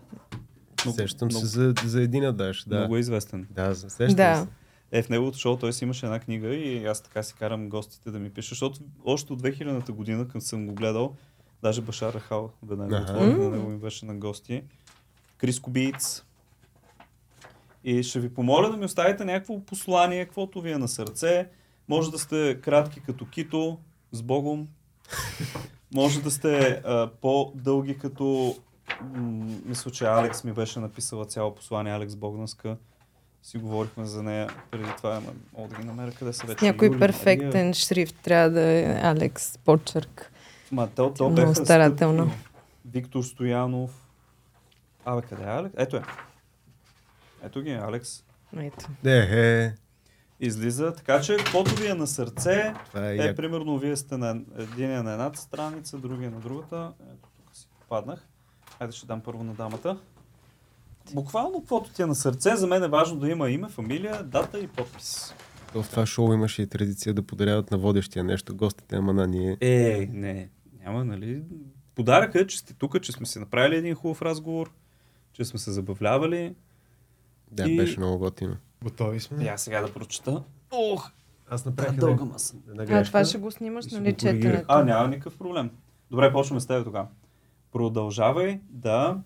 Много- Сещам много, се за, за един адаш. Да. Много е известен. Да, за- сещам Да. се. Е, в неговото шоу той си имаше една книга и аз така си карам гостите да ми пишат, защото още от 2000-та година, към съм го гледал, даже Башар Рахал веднага Аха. отворих, на него ми беше на гости. Крис Кубиц. И ще ви помоля да ми оставите някакво послание, каквото ви е на сърце. Може да сте кратки като Кито, с Богом. Може да сте а, по-дълги като... М- мисля, че Алекс ми беше написала цяло послание, Алекс Богнаска. Си говорихме за нея преди това, ама мога да ги намеря къде са вече. Някой Юли, перфектен Мария. шрифт трябва да е Алекс почерк. Ма, то, то Много беха старателно. Виктор Стоянов. Абе, къде е Алекс? Ето е. Ето ги, е Алекс. Ето. Е, е, Излиза, така че каквото ви е на сърце, това е, е, примерно вие сте на един е на едната страница, другия на другата. Ето тук си попаднах. Хайде ще дам първо на дамата. Буквално каквото ти е на сърце, за мен е важно да има име, фамилия, дата и подпис. В това шоу имаше и традиция да подаряват на водещия нещо, гостите, ама на ние. Е, не, няма, нали? Подаръка е, че сте тук, че сме си направили един хубав разговор, че сме се забавлявали. Да, И- беше много готино. Готови сме. аз сега да прочета. Ох, Аз направих е дълга маса. А това ще го снимаш, нали, четенето? А, няма никакъв проблем. Добре, почваме с теб тогава. Продължавай да...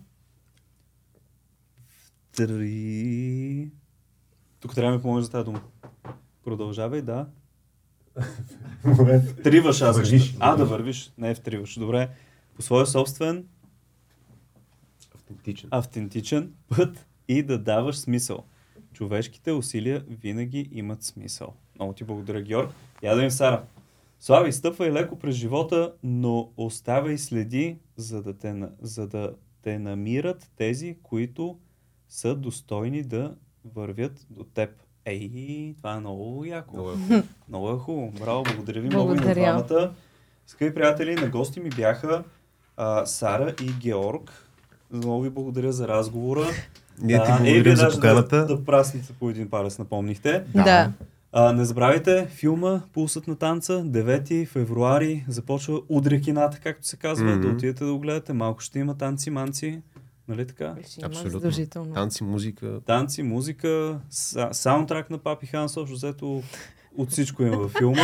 Три... Тук трябва да ми помогнеш за тази дума. Продължавай да... Триваш аз. Вървиш. А, да вървиш. Не в триваш. Добре. По своя собствен, Автентичен. автентичен път и да даваш смисъл. Човешките усилия винаги имат смисъл. Много ти благодаря, Георг. Я да им Сара. Слави, стъпвай леко през живота, но оставай следи, за да те, за да те намират тези, които са достойни да вървят до теб. Ей, това е много яко. Много е хубаво. Много е хубаво. Браво, благодаря ви много и на двамата. Скъпи приятели, на гости ми бяха а, Сара и Георг. Много ви благодаря за разговора. Ние ти Да, благодарим за поканата. Да, да прасните по един палец, напомнихте. Да. А, не забравяйте филма Пулсът на танца, 9 февруари, започва удрекината, както се казва, Мгм. да отидете да го гледате. Малко ще има танци-манци, нали така? Абсолютно. задължително. Танци, музика. Танци, музика, са, саундтрак на Папи Ханс, общо взето от всичко има във филма.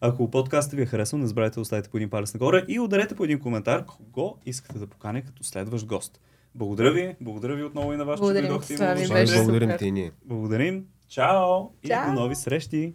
Ако подкастът ви е харесал, не забравяйте да оставите по един палец нагоре и ударете по един коментар кого искате да поканя като следващ гост. Благодаря ви, благодаря ви отново и на вас, че Благодарим дойдохте и слушахте. беше Благодарим ти и ние. Благодарим. Чао и Чао. до нови срещи.